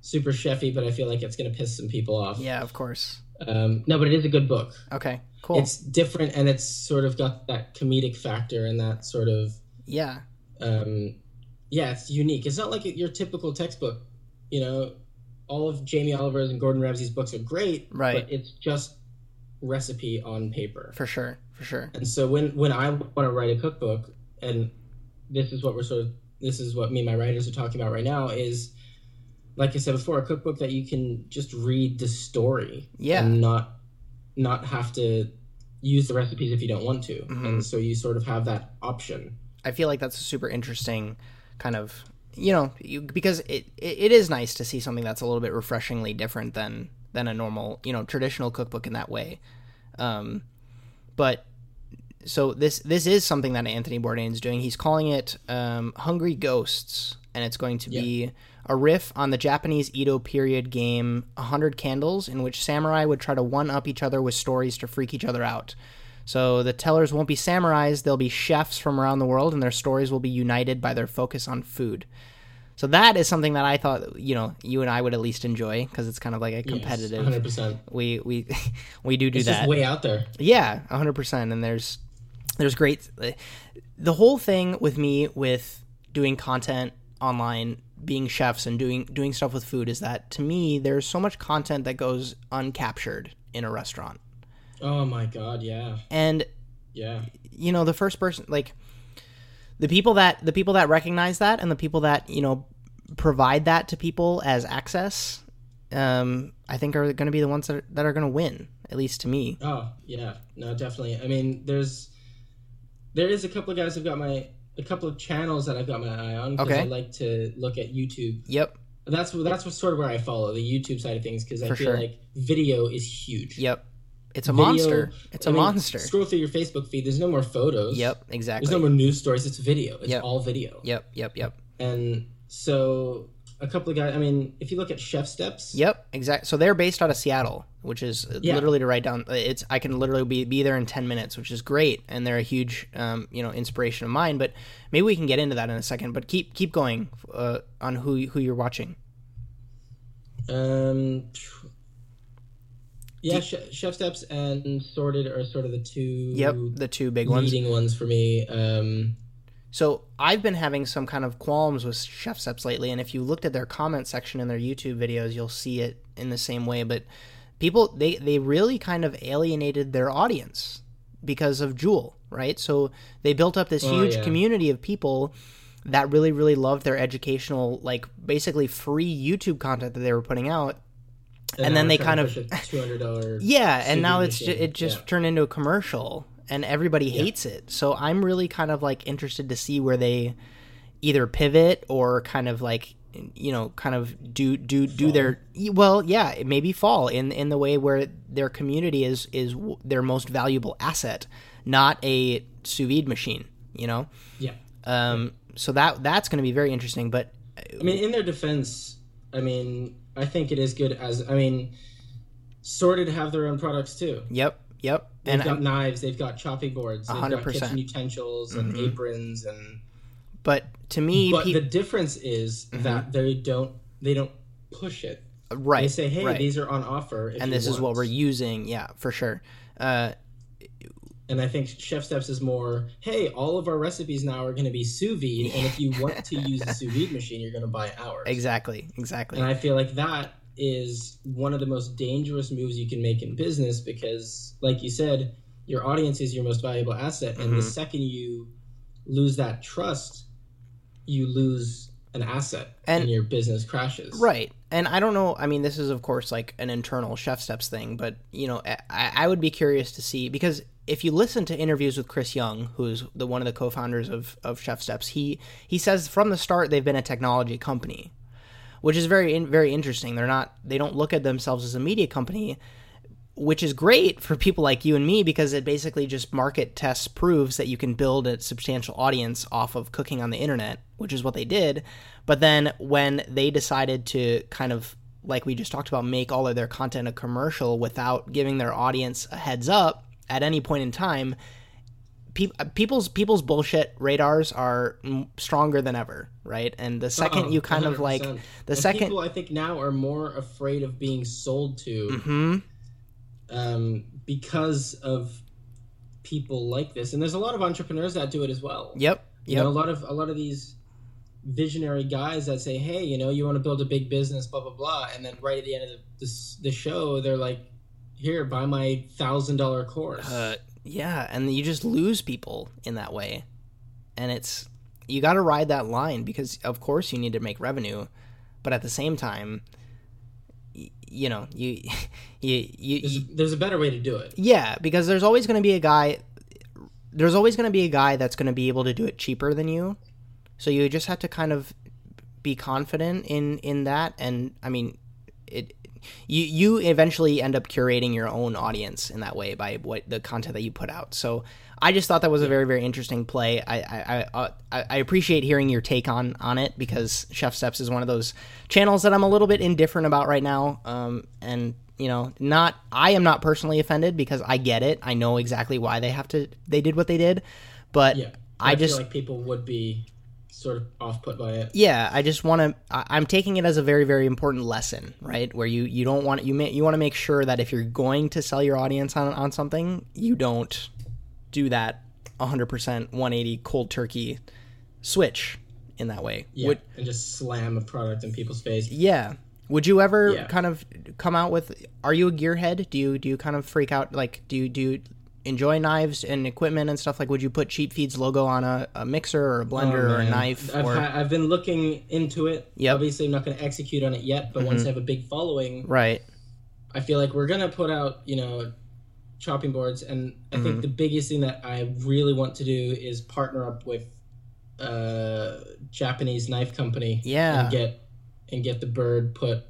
super chefy, but I feel like it's gonna piss some people off. Yeah. Of course. Um. No, but it is a good book. Okay. Cool. It's different and it's sort of got that comedic factor and that sort of yeah. um, yeah, it's unique. It's not like your typical textbook. You know, all of Jamie Oliver's and Gordon Ramsay's books are great, Right. But it's just recipe on paper. For sure. For sure. And so when when I want to write a cookbook, and this is what we're sort of this is what me and my writers are talking about right now is. Like I said before, a cookbook that you can just read the story Yeah. and not not have to use the recipes if you don't want to, Mhm. and so you sort of have that option. I feel like that's a super interesting kind of you know, you, because it, it it is nice to see something that's a little bit refreshingly different than than a normal, you know, traditional cookbook in that way. Um, but so this this is something that Anthony Bourdain is doing. He's calling it um, Hungry Ghosts, and it's going to be a riff on the Japanese Edo period game A Hundred Candles, in which samurai would try to one up each other with stories to freak each other out. So the tellers won't be samurais; they'll be chefs from around the world, and their stories will be united by their focus on food. So that is something that I thought you know you and I would at least enjoy because it's kind of like a competitive. Hundred percent. We we we do do It's that. way out there. Yeah, hundred percent. And there's there's great. The whole thing with me with doing content online, being chefs, and doing doing stuff with food is that to me there's so much content that goes uncaptured in a restaurant. Oh my god, yeah, And yeah. you know the first person like the people that the people that recognize that and the people that you know provide that to people as access um i think are going to be the ones that are, that are going to win at least to me Oh yeah, no, definitely. I mean, there's there is a couple of guys who've got my a couple of channels that I've got my eye on because Okay. I like to look at YouTube. yep That's that's what sort of where I follow the YouTube side of things because I For feel sure. like video is huge. yep it's a Video- monster it's a I mean, monster Scroll through your Facebook feed. There's no more photos. yep exactly. There's no more news stories. It's video. It's Yep. all video. yep yep yep And so a couple of guys. I mean, if you look at ChefSteps. yep exactly so they're based out of seattle which is Yeah. literally to write down it's i can literally be, be there in 10 minutes which is great and they're a huge um, you know inspiration of mine but maybe we can get into that in a second but keep keep going uh, on who who you're watching Um. Yeah, Chef, ChefSteps and Sorted are sort of the two. Yep, the two big ones. leading ones for me. Um, So I've been having some kind of qualms with ChefSteps lately, and if you looked at their comment section in their YouTube videos, you'll see it in the same way. But people, they they really kind of alienated their audience because of Joule, right? So they built up this Oh, huge yeah. community of people that really really loved their educational, like basically free YouTube content that they were putting out. And then they kind of- to push a two hundred dollar. Yeah, and now it's ju- it just Yeah. turned into a commercial, and everybody hates it. So I'm really kind of like interested to see where they either pivot or kind of like you know kind of do do do their well yeah maybe fall in in the way where their community is is their most valuable asset not a sous vide machine you know Yeah. um so that that's going to be very interesting but I mean, in their defense, I mean, I think it is good as I mean, Sorted have their own products too. yep yep They've and got I'm- knives, they've got chopping boards, they've got 100%. kitchen utensils and aprons, and but to me but pe- the difference is that they don't they don't push it. right They say, "Hey, right. these are on offer," and this is what we're using yeah for sure uh And I think ChefSteps is more, "Hey, all of our recipes now are going to be sous vide, and if you want to use a sous vide machine, you're going to buy ours." exactly exactly And I feel like that is one of the most dangerous moves you can make in business because, like you said, your audience is your most valuable asset. And Mm-hmm. the second you lose that trust, you lose an asset And- and, your business crashes. Right. And I don't know. I mean, this is, of course, like an internal ChefSteps thing, but, you know, I, I would be curious to see because if you listen to interviews with Chris Young, who's the one of the co founders of, of ChefSteps, he, he says from the start they've been a technology company, which is very, very interesting. They're not, they don't look at themselves as a media company, which is great for people like you and me because it basically just market tests proves that you can build a substantial audience off of cooking on the internet, which is what they did. But then when they decided to kind of like we just talked about make all of their content a commercial without giving their audience a heads up at any point in time, pe- people's people's bullshit radars are stronger than ever, right? And the second Oh, you kind of like the And second people I think now are more afraid of being sold to Mhm. um, because of people like this. And there's a lot of entrepreneurs that do it as well. Yep. You Yep. know, a lot of a lot of these visionary guys that say, "Hey, you know, you want to build a big business, blah blah blah," and then right at the end of the this, the show, they're like, "Here, buy my thousand dollar course." Uh, yeah, and you just lose people in that way, and it's you got to ride that line because of course you need to make revenue, but at the same time, y- you know you you you, there's, you there's a better way to do it. yeah because there's always going to be a guy there's always going to be a guy that's going to be able to do it cheaper than you. So you just have to kind of be confident in in that. And I mean it you you eventually end up curating your own audience in that way by what the content that you put out. So I just thought that was a very very interesting play. I I, I, I, I appreciate hearing your take on on it because ChefSteps is one of those channels that I'm a little bit indifferent about right now. Um, and you know, not I am not personally offended because I get it. I know exactly why they have to they did what they did, but Yeah, I, feel just like people would be sort of off put by it. yeah i just want to i'm taking it as a very very important lesson right where you you don't want you may, you want to make sure that if you're going to sell your audience on on something you don't do that 100% 180 cold turkey switch in that way Yeah, Would, and just slam a product in people's face. yeah would you ever Yeah. kind of come out with are you a gearhead do you do you kind of freak out like do you do you enjoy knives and equipment and stuff like would you put CheepFeed's logo on a, a mixer or a blender Oh, or a knife I've, or ha- I've been looking into it. Yeah. Obviously, I'm not going to execute on it yet, but once I have a big following, right I feel like we're going to put out, you know, chopping boards. And I Mm-hmm. think the biggest thing that I really want to do is partner up with a Japanese knife company. Yeah. And get and get the bird put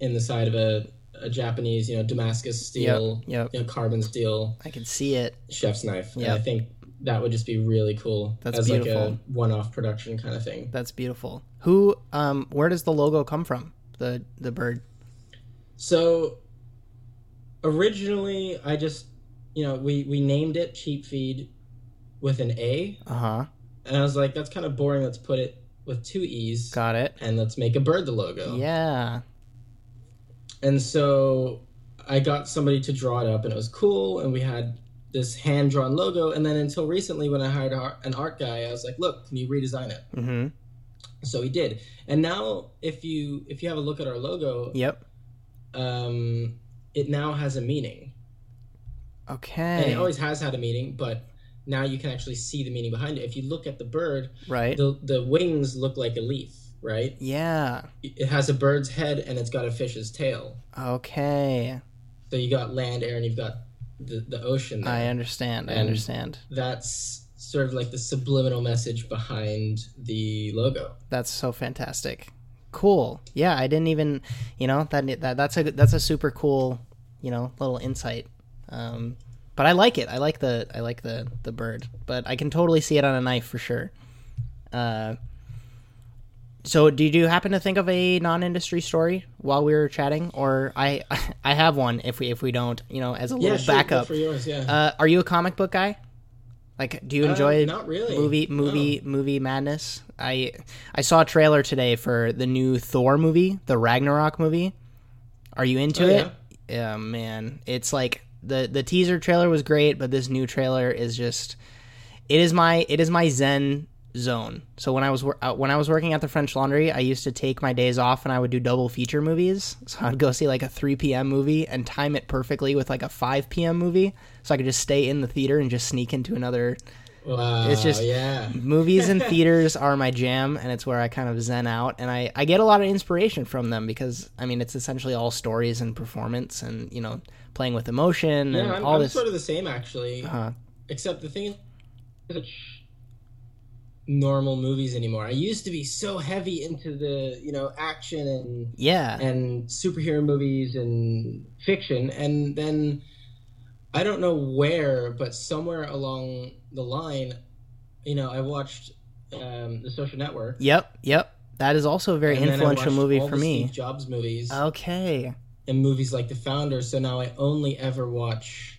in the side of a, a Japanese, you know, Damascus steel, yep. you know, carbon steel i can see it chef's knife. And Yep. I think that would just be really cool That's as like beautiful. a one-off production kind of thing. That's beautiful. Who um where does the logo come from? The the bird. So originally, I just you know we we named it Cheap Feed with an A, Uh-huh. and I was like, that's kind of boring. Let's put it with two E's, Got it. and let's make a bird the logo. Yeah. And so I got somebody to draw it up, and it was cool, and we had this hand drawn logo. And then until recently, when I hired an art guy, I was like, look, can you redesign it? Mhm. So he did. And now, if you if you have a look at our logo, Yep. um, it now has a meaning. Okay. And it always has had a meaning, but now you can actually see the meaning behind it. If you look at the bird, right. the the wings look like a leaf, right? yeah. It has a bird's head and it's got a fish's tail. Okay. So you got land, air, and you've got the, the ocean there. I understand. I understand. That's sort of like the subliminal message behind the logo. That's so fantastic. Cool. Yeah, I didn't even, you know, that, that that's a that's a super cool, you know, little insight. Um but I like it. I like the I like the the bird, but I can totally see it on a knife for sure. Uh so did you happen to think of a non-industry story while we were chatting or I I have one if we if we don't, you know, as a Yeah, little sure, backup. for yours. Yeah. Uh are you a comic book guy? Like do you Uh, enjoy not really, movie movie movie madness? I I saw a trailer today for the new Thor movie, the Ragnarok movie. Are you into Oh, it? Yeah, man. It's like the the teaser trailer was great, but this new trailer is just it is my it is my zen zone. So when I was wor- uh, when I was working at the French Laundry, I used to take my days off and I would do double feature movies. So I'd go see like a 3 p.m. movie and time it perfectly with like a 5 p.m. movie, so I could just stay in the theater and just sneak into another wow. it's just- yeah. movies and theaters are my jam and it's where i kind of zen out and I, I get a lot of inspiration from them because i mean it's essentially all stories and performance and you know playing with emotion and Yeah, I'm, all I'm this sort of the same actually. uh, Except the thing is, normal movies anymore. I used to be so heavy into the you know action and yeah and superhero movies and fiction, and then I don't know where, but somewhere along the line, you know, I watched um, the Social Network. yep yep that is also a very and influential movie for me Steve Jobs movies okay and movies like The Founder. So now I only ever watch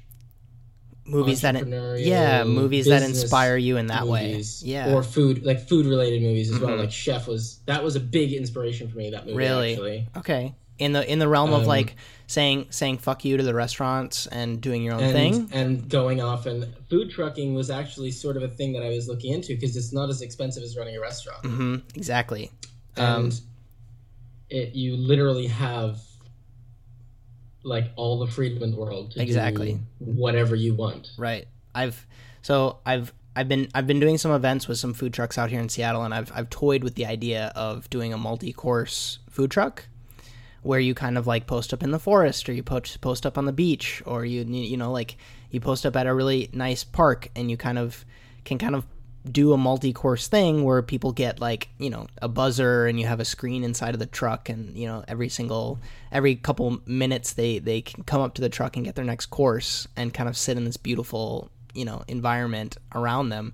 movies that yeah movies that inspire you in that movies, way yeah. Mm-hmm. or food like food related movies as well like chef was that was a big inspiration for me that movie Really? actually. Okay. In the in the realm of Um, like saying saying fuck you to the restaurants and doing your own and thing? and going off and food trucking was actually sort of a thing that i was looking into because it's not as expensive as running a restaurant. Hmm exactly. And Um, it you literally have like all the freedom in the world to Exactly. do whatever you want Right. I've so I've I've been I've been doing some events with some food trucks out here in Seattle, and I've I've toyed with the idea of doing a multi-course food truck, where you kind of like post up in the forest, or you post post up on the beach, or you you know like you post up at a really nice park, and you kind of can kind of do a multi-course thing where people get like you know a buzzer and you have a screen inside of the truck and you know every single every couple minutes they they can come up to the truck and get their next course and kind of sit in this beautiful you know environment around them.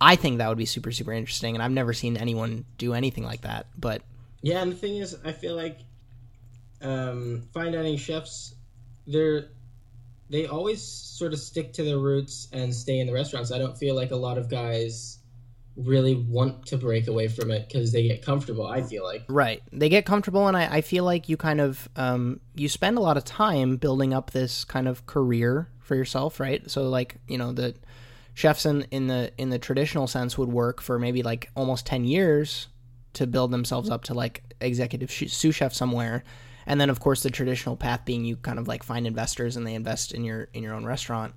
I think that would be super super interesting and i've never seen anyone do anything like that but Yeah, and the thing is, I feel like um, fine dining chefs, they're they always sort of stick to their roots and stay in the restaurants. I don't feel like a lot of guys really want to break away from it because they get comfortable. I feel like. Right. They get comfortable, and I, I feel like you kind of um, you spend a lot of time building up this kind of career for yourself, right? So like you know the chefs in, in the in the traditional sense would work for maybe like almost ten years to build themselves up to like executive sous chef somewhere, and then of course the traditional path being you kind of like find investors and they invest in your in your own restaurant,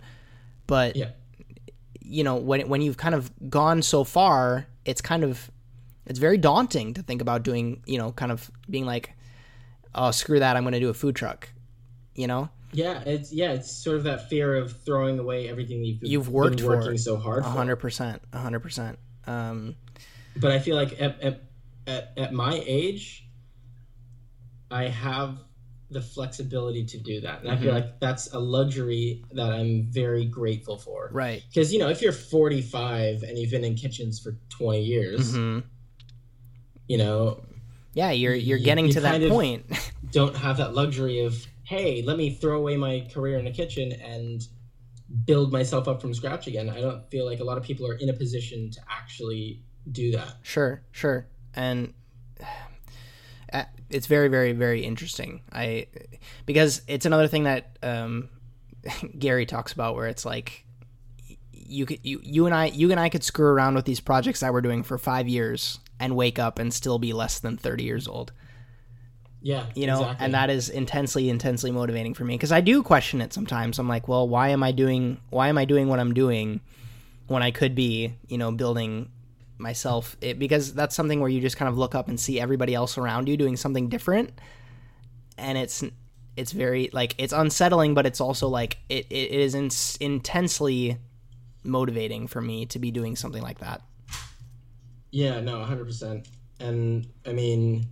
but Yeah. you know when when you've kind of gone so far, it's kind of it's very daunting to think about doing you know kind of being like, oh screw that, I'm going to do a food truck, you know. Yeah, it's yeah, it's sort of that fear of throwing away everything you've You've worked been for. working so hard A hundred percent, a hundred percent. Um, But I feel like at, at at at my age, I have the flexibility to do that, and I feel Mhm. like that's a luxury that I'm very grateful for. right. Because you know, if you're 45 and you've been in kitchens for 20 years, hmm you know, Yeah, you're you're getting you to that point. don't have that luxury of hey, let me throw away my career in the kitchen and build myself up from scratch again. I don't feel like a lot of people are in a position to actually do that. Sure, sure, and it's very, very, very interesting. I because it's another thing that um, Gary talks about, where it's like you could you you and I you and I could screw around with these projects that we're doing for five years and wake up and still be less than thirty years old. Yeah, you know exactly. and that is intensely intensely motivating for me because i do question it sometimes i'm like well why am i doing why am i doing what i'm doing when i could be you know building myself it, because that's something where you just kind of look up and see everybody else around you doing something different and it's it's very like it's unsettling but it's also like it, it is in, intensely motivating for me to be doing something like that Yeah, no, 100%. And I mean,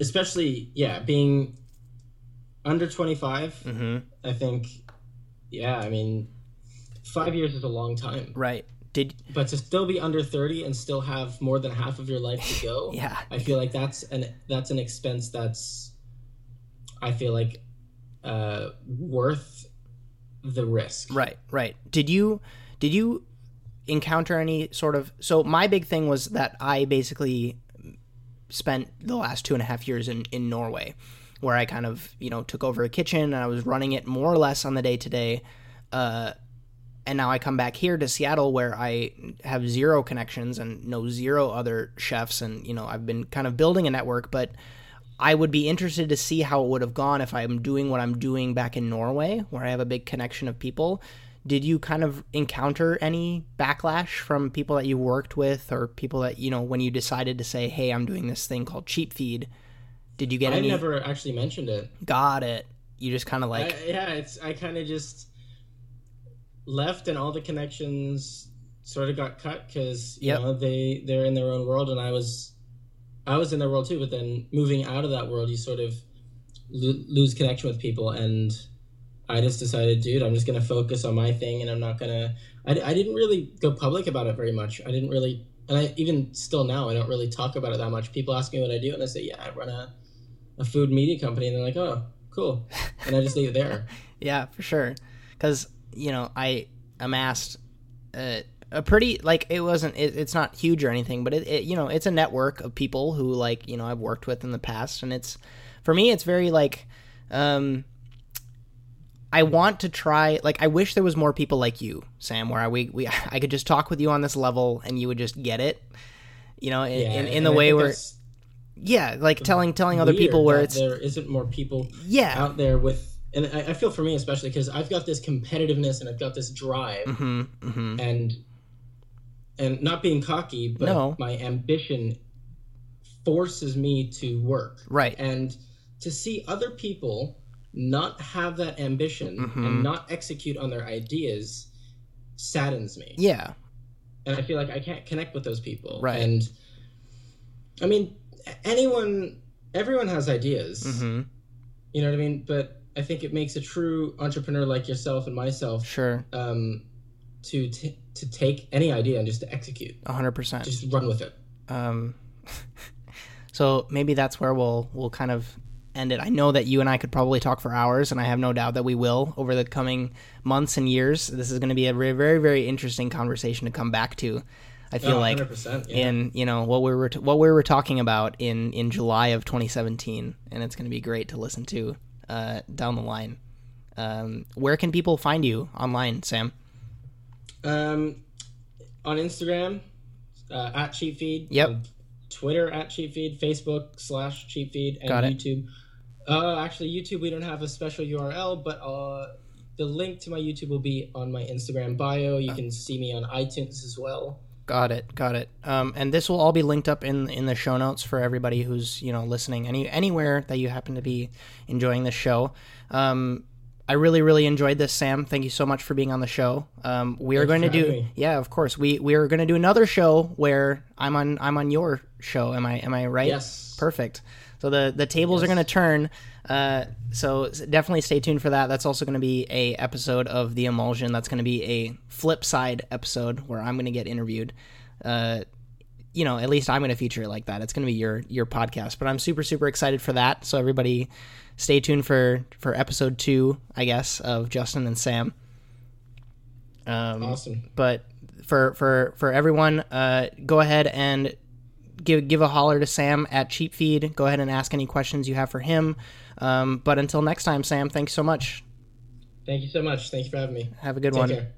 especially, yeah, being under 25, hmm I think, yeah, I mean, five years is a long time. right did But to still be under 30 and still have more than half of your life to go, yeah I feel like that's an that's an expense that's I feel like uh, worth the risk. Right, right. Did you did you encounter any sort of so my big thing was that I basically spent the last two and a half years in, in Norway where I kind of, you know, took over a kitchen and I was running it more or less on the day to day. And now I come back here to Seattle where I have zero connections and know zero other chefs and you know I've been kind of building a network but I would be interested to see how it would have gone if I'm doing what I'm doing back in Norway, where I have a big connection of people. Did you kind of encounter any backlash from people that you worked with or people that, you know, when you decided to say, hey, I'm doing this thing called CheepFeed? Did you get I any? never actually mentioned it. Got it. You just kind of like, I, yeah, it's I kind of just left, and all the connections sort of got cut because you Yep. know they they're in their own world, and I was I was in their world too. But then moving out of that world, you sort of lo- lose connection with people, and I just decided, dude, I'm just gonna focus on my thing, and I'm not gonna. I, I didn't really go public about it very much. I didn't really, and I even still now I don't really talk about it that much. People ask me what I do, and I say, yeah, I run a a food media company, and they're like, oh, cool, and I just leave it there. yeah, for sure. Because, you know, I amassed a, a pretty, like, it wasn't, it, it's not huge or anything, but it, it, you know, it's a network of people who, like, you know, I've worked with in the past. And it's, for me, it's very, like, um, I want to try like I wish there was more people like you, Sam, where I we, we I could just talk with you on this level and you would just get it. You know, in, in, in the I way where yeah, like telling telling other people where it's there isn't more people yeah. out there with, and I, I feel for me especially because I've got this competitiveness and I've got this drive, Mhm. Mhm. and and not being cocky, but No. my ambition forces me to work, Right. and to see other people not have that ambition Mhm. and not execute on their ideas saddens me. Yeah. and I feel like I can't connect with those people. Right. And I mean, anyone, everyone has ideas. hmm You know what I mean? But I think it makes a true entrepreneur like yourself and myself Sure, um, to t- to take any idea and just to execute, hundred percent. just run with it. Um, so maybe that's where we'll we'll kind of end it. I know that you and I could probably talk for hours, and I have no doubt that we will over the coming months and years. This is going to be a very very very interesting conversation to come back to. I feel Oh, like yeah. in you know what we were t- what we were talking about in in July of 2017, and it's going to be great to listen to uh, down the line. Um, where can people find you online, Sam? Um, on Instagram, uh, at CheepFeed. Yep. On Twitter at CheepFeed. Facebook slash CheepFeed. And Got it. YouTube. Uh, actually, YouTube we don't have a special URL, but uh, the link to my YouTube will be on my Instagram bio. You can see me on iTunes as well. Got it, got it. Um, and this will all be linked up in in the show notes for everybody who's you know listening any anywhere that you happen to be enjoying this show. Um, I really really enjoyed this, Sam. Thank you so much for being on the show. Um, we are going to do me. yeah, of course. We we are going to do another show where I'm on I'm on your show. Am I am I right? Yes. Perfect. So the the tables are going to turn. Uh, so definitely stay tuned for that. That's also going to be a episode of the emulsion. That's going to be a flip side episode where I'm going to get interviewed. Uh, you know, at least I'm going to feature it like that. It's going to be your your podcast, but I'm super super excited for that. So everybody, stay tuned for for episode two, I guess, of Justin and Sam. Um, Awesome. but for for for everyone, uh, go ahead and give give a holler to Sam at CheepFeed. Go ahead and ask any questions you have for him. Um, but until next time, Sam, thanks so much. Thank you so much. Thank you for having me. Have a good Take one. care.